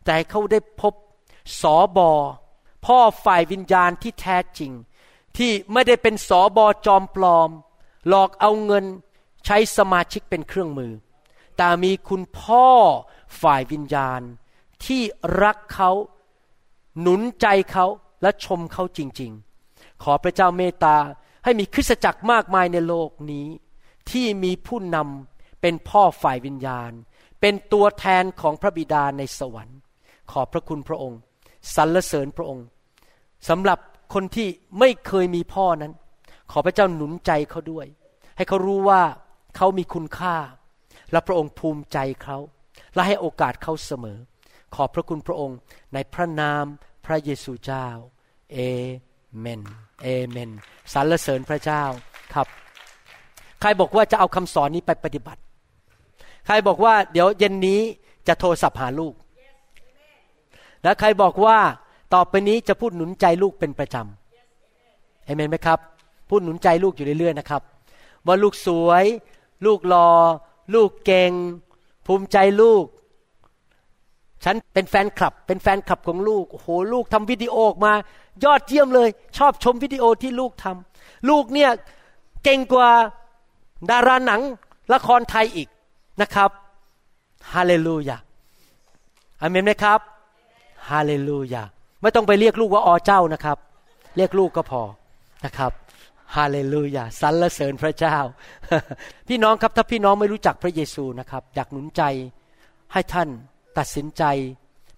แต่ให้เขาได้พบสอบอพ่อฝ่ายวิญญาณที่แท้จริง ที่ไม่ได้เป็นสอบอจอมปลอม หลอกเอาเงินใช้สมาชิกเป็นเครื่องมือ แต่มีคุณพ่อฝ่ายวิญญาณ ที่รักเขาหนุนใจเขาและชมเขาจริง ๆ ขอพระเจ้าเมตตาให้มีคริสตจักรมากมายในโลกนี้ ที่มีผู้นำเป็นพ่อฝ่ายวิญญาณ เป็นตัวแทนของพระบิดาในสวรรค์ ขอบพระคุณพระองค์สรรเสริญพระองค์สำหรับคนที่ไม่เคยมีพ่อนั้น ขอพระเจ้าหนุนใจเขาด้วย ให้เขารู้ว่าเขามีคุณค่า และพระองค์ภูมิใจเขาและให้โอกาสเขาเสมอ ขอบพระคุณพระองค์ในพระนามพระเยซูเจ้าเอเมนเอเมนสรรเสริญพระเจ้าครับ ใครบอกว่าจะเอาคำสอนนี้ไปปฏิบัติ ใครบอกว่าเดี๋ยวเย็นนี้จะโทรศัพท์หาลูก และใครบอกว่าต่อไปนี้จะพูดหนุนใจลูกเป็นประจำเอเมนไหมครับ พูดหนุนใจลูกอยู่เรื่อยๆนะครับ ว่าลูกสวย ลูกรอลูกเก่ง ภูมิใจลูก ฉันเป็นแฟนคลับ เป็นแฟนคลับของลูกโอ้โหลูกทำวิดีโอออกมา ยอดเยี่ยมเลย ชอบชมวิดีโอที่ลูกทำลูกเนี่ยเก่งกว่าดาราหนังละครไทยอีกนะครับฮาเลลูยาอเมนไหมครับ ฮาเลลูยาไม่ต้องไปเรียกลูกว่าอเจ้านะครับ เรียกลูกก็พอนะครับฮาเลลูยาสรรเสริญพระเจ้า พี่น้องครับถ้าพี่น้องไม่รู้จักพระเยซูนะครับ อยากหนุนใจให้ท่านตัดสินใจ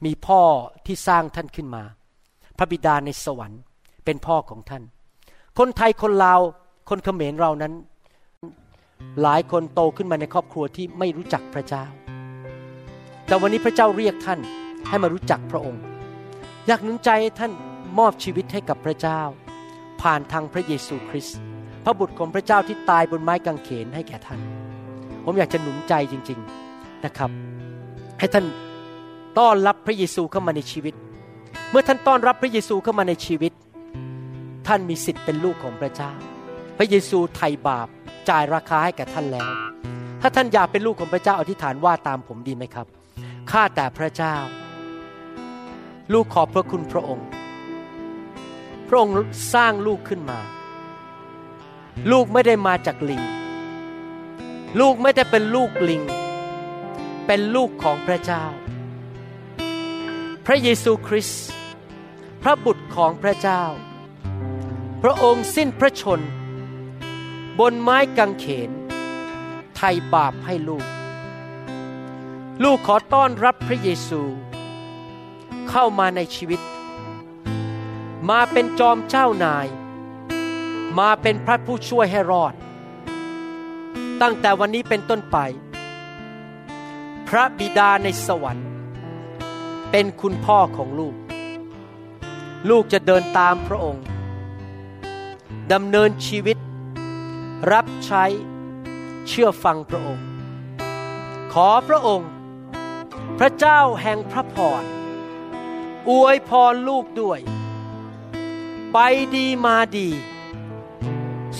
มีพ่อที่สร้างท่านขึ้นมา พระบิดาในสวรรค์เป็นพ่อของท่าน คนไทยคนลาวคนเขมรเรานั้น หลายคนโตขึ้นมาในครอบครัวที่ไม่รู้จักพระเจ้า แต่วันนี้พระเจ้าเรียกท่าน ให้มารู้จักพระองค์ อยากหนุนใจให้ท่านมอบชีวิตให้กับพระเจ้า ผ่านทางพระเยซูคริสต์พระบุตรของพระเจ้าที่ตายบนไม้กางเขนให้แก่ท่าน ผมอยากจะหนุนใจจริง ๆนะครับ ให้ท่านต้อนรับพระเยซูเข้ามาในชีวิต เมื่อท่านต้อนรับพระเยซูเข้ามาในชีวิต ท่านมีสิทธิ์เป็นลูกของพระเจ้า พระเยซูไถ่บาปจ่ายราคาให้แก่ท่านแล้ว ถ้าท่านอยากเป็นลูกของพระเจ้าอธิษฐานว่าตามผมดีไหมครับข้าแต่พระเจ้า ลูกขอบพระคุณพระองค์ พระองค์สร้างลูกขึ้นมา ลูกไม่ได้มาจากลิง ลูกไม่ได้เป็นลูกลิง เป็นลูกของพระเจ้า พระเยซูคริสต์พระบุตรของพระเจ้า พระองค์สิ้นพระชน บนไม้กางเขน ไถ่บาปให้ลูก ลูกขอต้อนรับพระเยซู เข้ามาในชีวิต มาเป็นจอมเจ้านาย มาเป็นพระผู้ช่วยให้รอด ตั้งแต่วันนี้เป็นต้นไป พระบิดาในสวรรค์ เป็นคุณพ่อของลูก ลูกจะเดินตามพระองค์ดำเนินชีวิต รับใช้เชื่อฟังพระองค์ ขอพระองค์ พระเจ้าแห่งพระพร อวยพรลูกด้วย ไปดีมาดี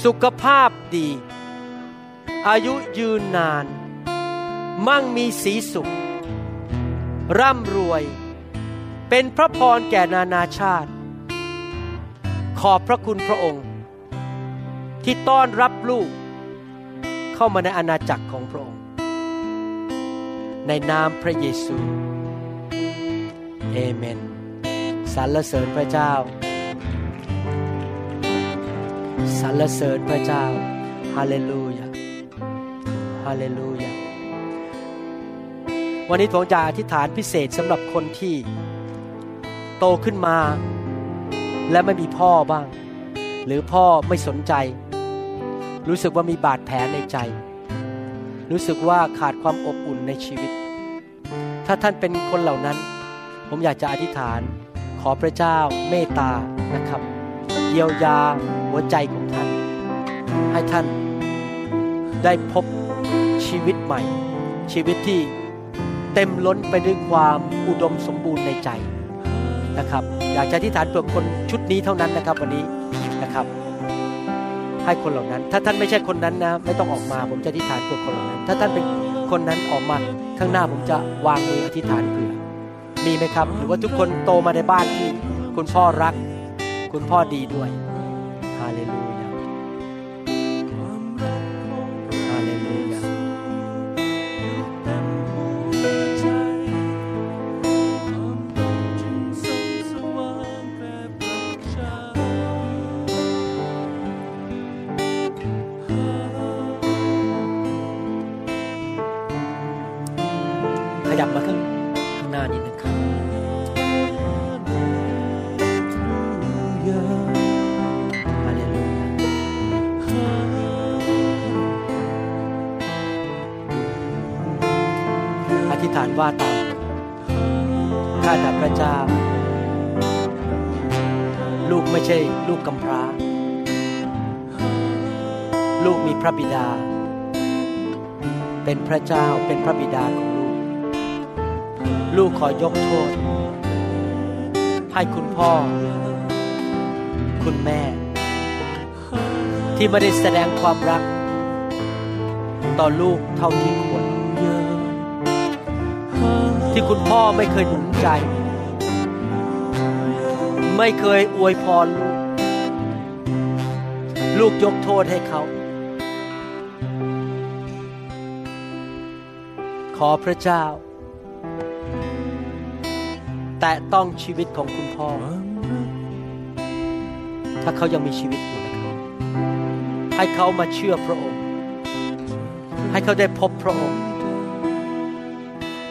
สุขภาพดี อายุยืนนาน มั่งมีสีสุข ร่ำรวย เป็นพระพรแก่นานาชาติ ขอบพระคุณพระองค์ ที่ต้อนรับลูก เข้ามาในอาณาจักรของพระองค์ ในนามพระเยซู เอเมนสรรเสริญพระเจ้าสรรเสริญพระเจ้าฮาเลลูยาฮาเลลูยาวันนี้ผมจะอธิษฐานพิเศษสำหรับคนที่โตขึ้นมา และไม่มีพ่อบ้าง หรือพ่อไม่สนใจ รู้สึกว่ามีบาดแผลในใจ รู้สึกว่าขาดความอบอุ่นในชีวิต ถ้าท่านเป็นคนเหล่านั้น ผมอยากจะอธิษฐาน ขอพระเจ้าเมตตานะครับเยียวยาหัวใจของท่าน ให้ท่านได้พบชีวิตใหม่ ชีวิตที่เต็มล้นไปด้วยความอุดมสมบูรณ์ในใจนะครับ อยากจะอธิษฐานเพื่อคนชุดนี้เท่านั้นนะครับวันนี้นะครับ ให้คนเหล่านั้น ถ้าท่านไม่ใช่คนนั้นนะไม่ต้องออกมา ผมจะอธิษฐานเพื่อคนเหล่านั้น ถ้าท่านเป็นคนนั้นออกมาข้างหน้าผมจะวางมืออธิษฐานเผื่อ มีไหมครับ หรือว่าทุกคนโตมาในบ้านที่ คุณพ่อรัก คุณพ่อดีด้วยฮาเลลูยาฮา บิดา เป็นพระเจ้าเป็นพระบิดาของลูก ลูกขอยกโทษ ให้คุณพ่อ คุณแม่ ที่ไม่ได้แสดงความรัก ต่อลูกเท่าที่ควร ที่คุณพ่อไม่เคยหนุนใจ ไม่เคยอวยพรลูกลูกยกโทษให้เขา ขอพระเจ้า แตะต้องชีวิตของคุณพ่อ ถ้าเขายังมีชีวิตอยู่นะครับ ให้เขามาเชื่อพระองค์ ให้เขาได้พบพระองค์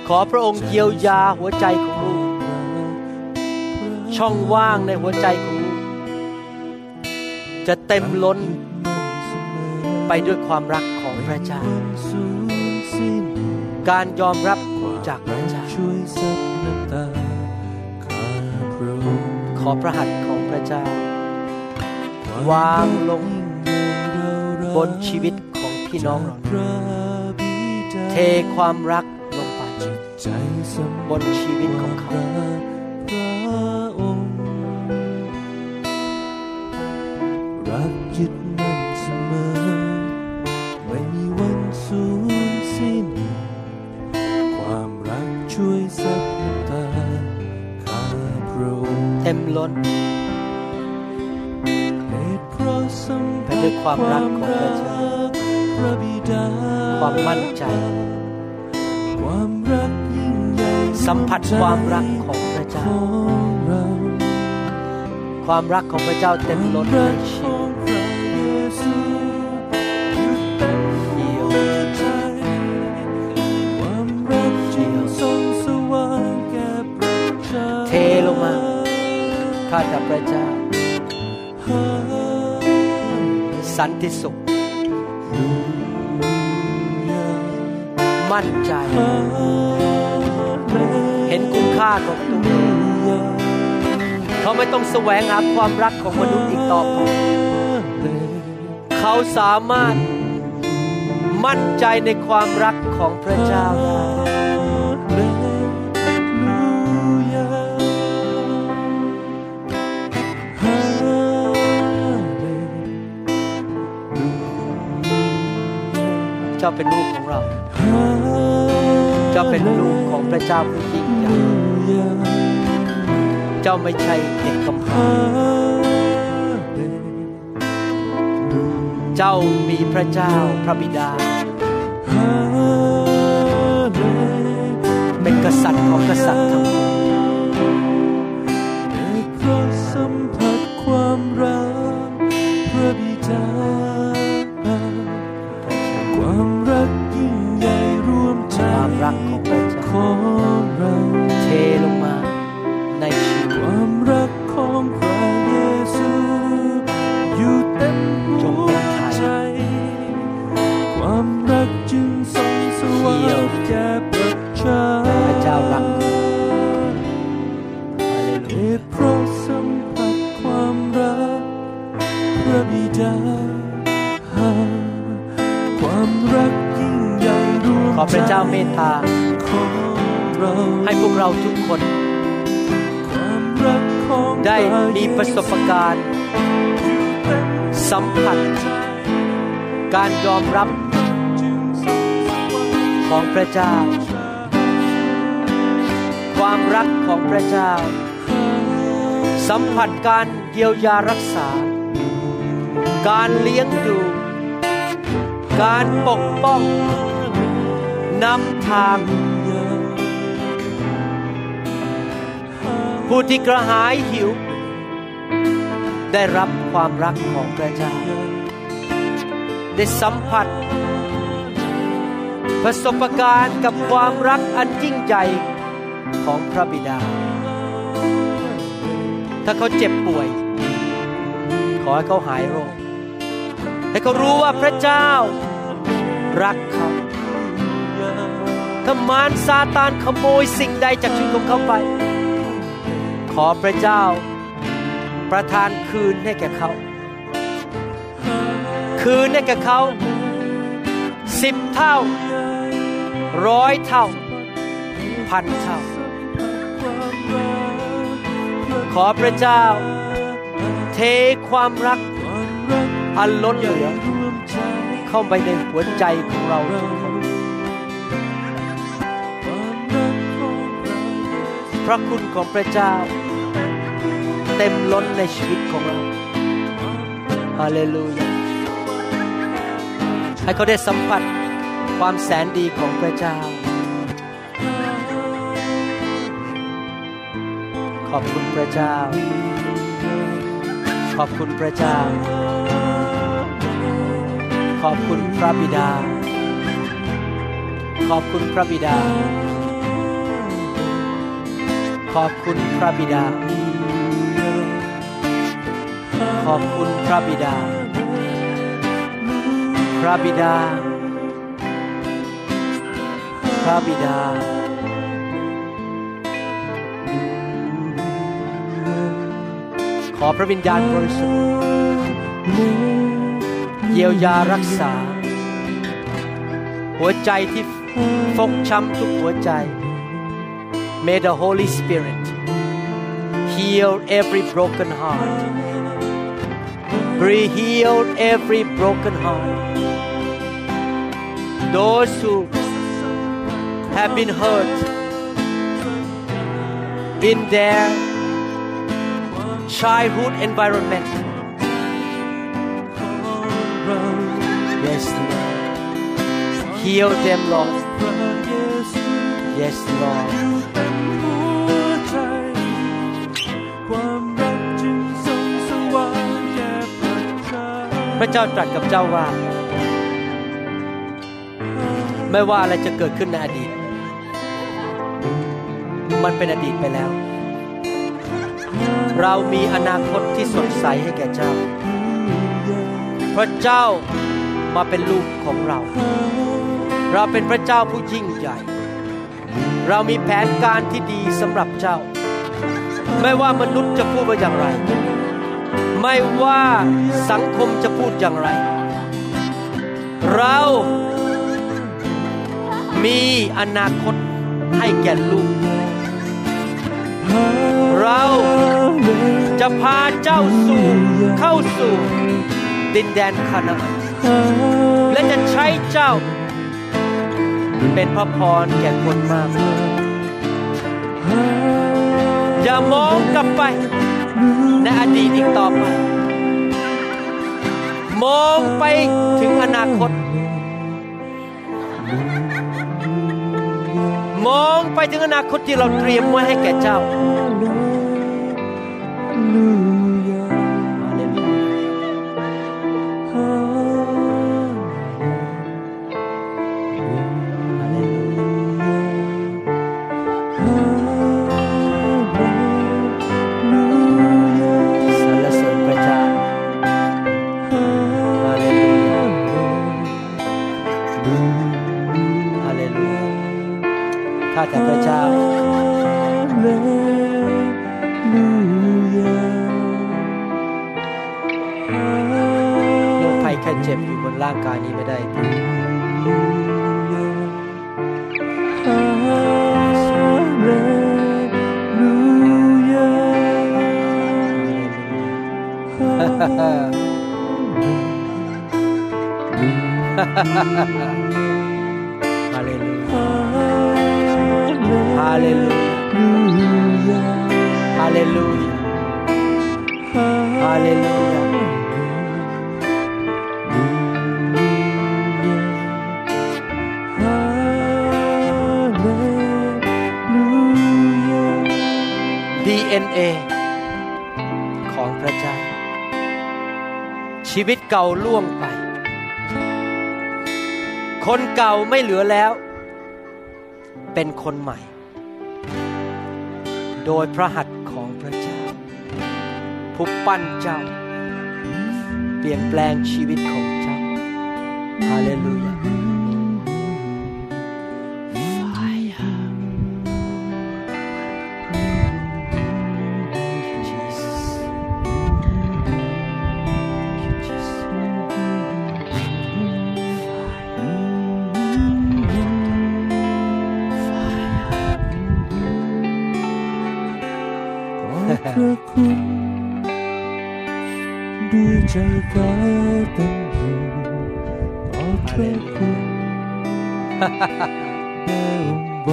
ขอพระองค์เยียวยาหัวใจของลูก ช่องว่างในหัวใจของลูก จะเต็มล้น ไปด้วยความรักของพระเจ้า การยอมรับจากพระเจ้าช่วยซับน้ำตาข้าพระองค์ขอพระหัตถ์ของพระเจ้า วางลงบนชีวิตของพี่น้องเราพระบิดาเทความรักลงไปใจสำบนชีวิตของเขา ความรักของพระเจ้า ความมั่นใจความรักยิ่งใหญ่สัมผัสความรักของพระเจ้า ความรักของพระเจ้าเต็มล้นในชีวิตเยซูอยู่เต็มหัวใจความรักจึงส่องสว่างแก่ประชาเทลงมาข้าแต่พระเจ้า สันติสุข มั่นใจ เห็นคุณค่าของตัวเองเขาไม่ต้องแสวงหาความรักของมนุษย์อีกต่อไปเขาสามารถมั่นใจในความรักของพระเจ้าได้าเป็นลูกของเรา เจ้าเป็นลูกของพระเจ้าผู้ยิ่งใหญ่เจ้าไม่ใช่เด็กกำพร้าเจ้ามีพระเจ้าพระบิดา เป็นกษัตริย์ของกษัตริย์ทั้งปวง พระเจ้าเมตตาให้พวกเราทุกคน ได้มีประสบการณ์ สัมผัส การยอมรับของพระเจ้า ความรักของพระเจ้า สัมผัสการเยียวยารักษา การเลี้ยงดู การปกป้อง นำทางผู้ที่กระหายหิว ได้รับความรักของพระเจ้า ได้สัมผัส ประสบการณ์กับความรักอันยิ่งใหญ่ของพระบิดา ถ้าเขาเจ็บป่วย ขอให้เขาหายโรค ให้เขารู้ว่าพระเจ้ารักเขา ถ้ามารซาตานขโมยสิ่งใดจากชีวิตของเขาไป ขอพระเจ้า ประทานคืนให้แก่เขา คืนให้แก่เขาสิบเท่า ร้อยเท่า พันเท่า ขอพระเจ้า เทความรักอันล้นเหลือ เข้าไปในหัวใจของเราทุกคน ระคุณของพระเจ้า เต็มล้นในชีวิตของเราฮาเลลูยาให้เขาได้สัมผัสความแสนดีของพระเจ้า ขอบคุณพระเจ้า ขอบคุณพระเจ้า ขอบคุณพระบิดา ขอบคุณพระบิดา ขอบคุณพระบิดา ขอบคุณพระบิดา พระบิดา พระบิดา ขอพระวิญญาณบริสุทธิ์เยียวยารักษา หัวใจที่ฟกช้ำทุกหัวใจ May the Holy Spirit heal every broken heart. Be heal every broken heart. Those who have been hurt in their childhood environment. Yes, Lord. Heal them, Lord. Yes, Lord. ความรักจึงส่งสว่างแก่ประชาพระเจ้าตรัสกับเจ้าว่า ไม่ว่าอะไรจะเกิดขึ้นในอดีต มันเป็นอดีตไปแล้ว เรามีอนาคตที่สดใสให้แก่เจ้าเพราะเจ้ามาเป็นลูกของเรา เราเป็นพระเจ้าผู้ยิ่งใหญ่ เรามีแผนการที่ดีสำหรับเจ้า ไม่ว่ามนุษย์จะพูดว่าอย่างไร ไม่ว่าสังคมจะพูดอย่างไร เรามีอนาคตให้แก่ลูก เราจะพาเจ้าสู่เข้าสู่ดินแดนคานาอันและจะใช้เจ้า เป็นพระพรแก่คนมากอย่ามองกลับไปในอดีตอีกต่อไป มองไปถึงอนาคต มองไปถึงอนาคตที่เราเตรียมไว้ให้แก่เจ้า ฮาเลลูยาฮาเลลูยาฮาเลลูยาฮาเลลูยา DNA ของพระเจ้าชีวิตเก่าล่วงไป คนเก่าไม่เหลือแล้ว เป็นคนใหม่ โดยพระหัตถ์ของพระเจ้า ผู้ปั้นเจ้า เปลี่ยนแปลงชีวิตของเจ้าฮาเลลูยา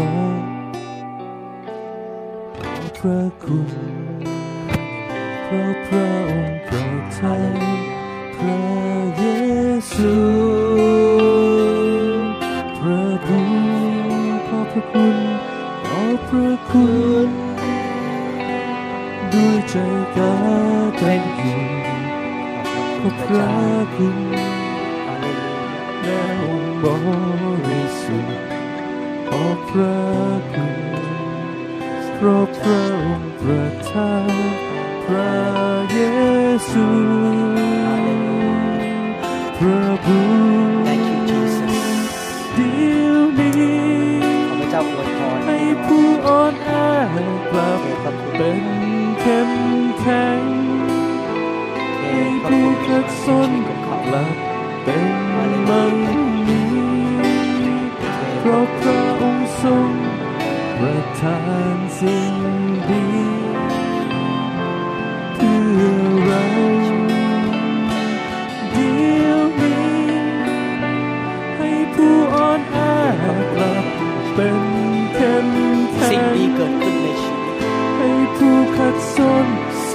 งพระคุณเพราะพระองค์ประทานพระเยซูพระบุขอพระคุณขอพระคุณด้วยใจกาเป็นอยู่ขอพระคุณและองค์บริสุทธิ์ ขอ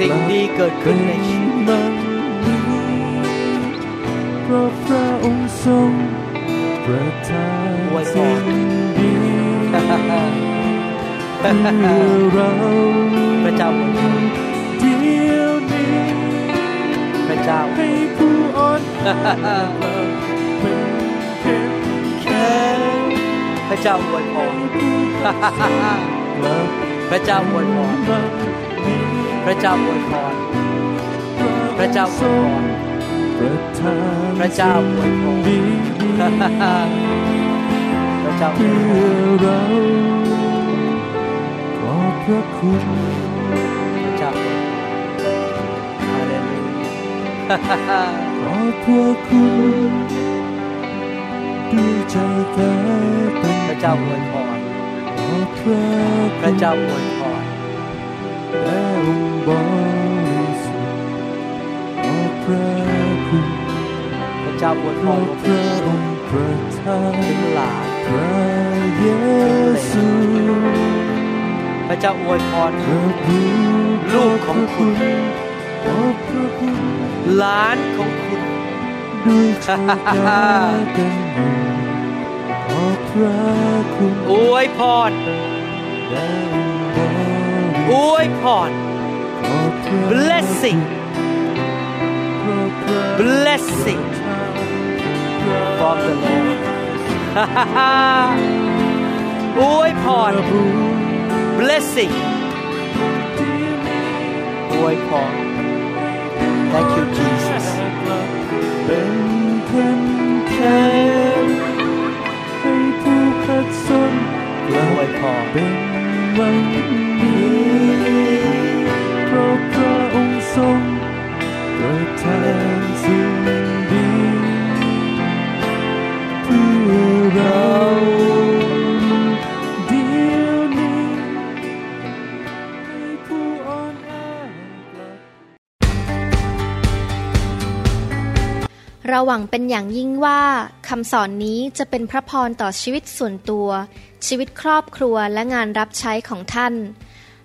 สิ่งดีเกิดขึ้นในชีวิตมันนี้เพราะพระองค์ทรงประทานสิ่งดีเพื่อเราพระเจ้าอวยพรเดียวนี้พระเจ้าให้ผู้อ่อนแอเป็นเข้มแข็งพระเจ้าอวยพรกลับพระเจ้าอวยพรมันนี้ พระเจ้าอวยพรพระเจ้าอวยพรพระเจ้าอวยพรพระเจ้าอวยพรขอบพระคุณพระเจ้าอวยพรฮาเลลูยาขอบพระคุณด้วยใจกายเป็นพระเจ้าอวยพรพระเจ้าอวยพร บริสุทธิ์ขอบพระคุณพระเจ้าอวยพรพระองค์ประทานถึงหลานพระเยซูพระเจ้าอวยพรลูกของคุณขอพระคุณหลานของคุณด้วยใจกายเป็นอยู่ขอพระคุณอวยพรอวยพร blessing เพราะพระ blessing from the Lord อวยพร blessing อวยพร thank you Jesus เป็นเข้มแข็งให้ผู้ขัดสนกอลัวยบพรเป็นวันนี้ ทรงประทานสิ่งดีเพื่อเราเดียวนี้ให้ผู้อ่อนแอกลับเราหวังเป็นอย่างยิ่งว่าคำสอนนี้จะเป็นพระพรต่อชีวิตส่วนตัว ชีวิตครอบครัวและงานรับใช้ของท่าน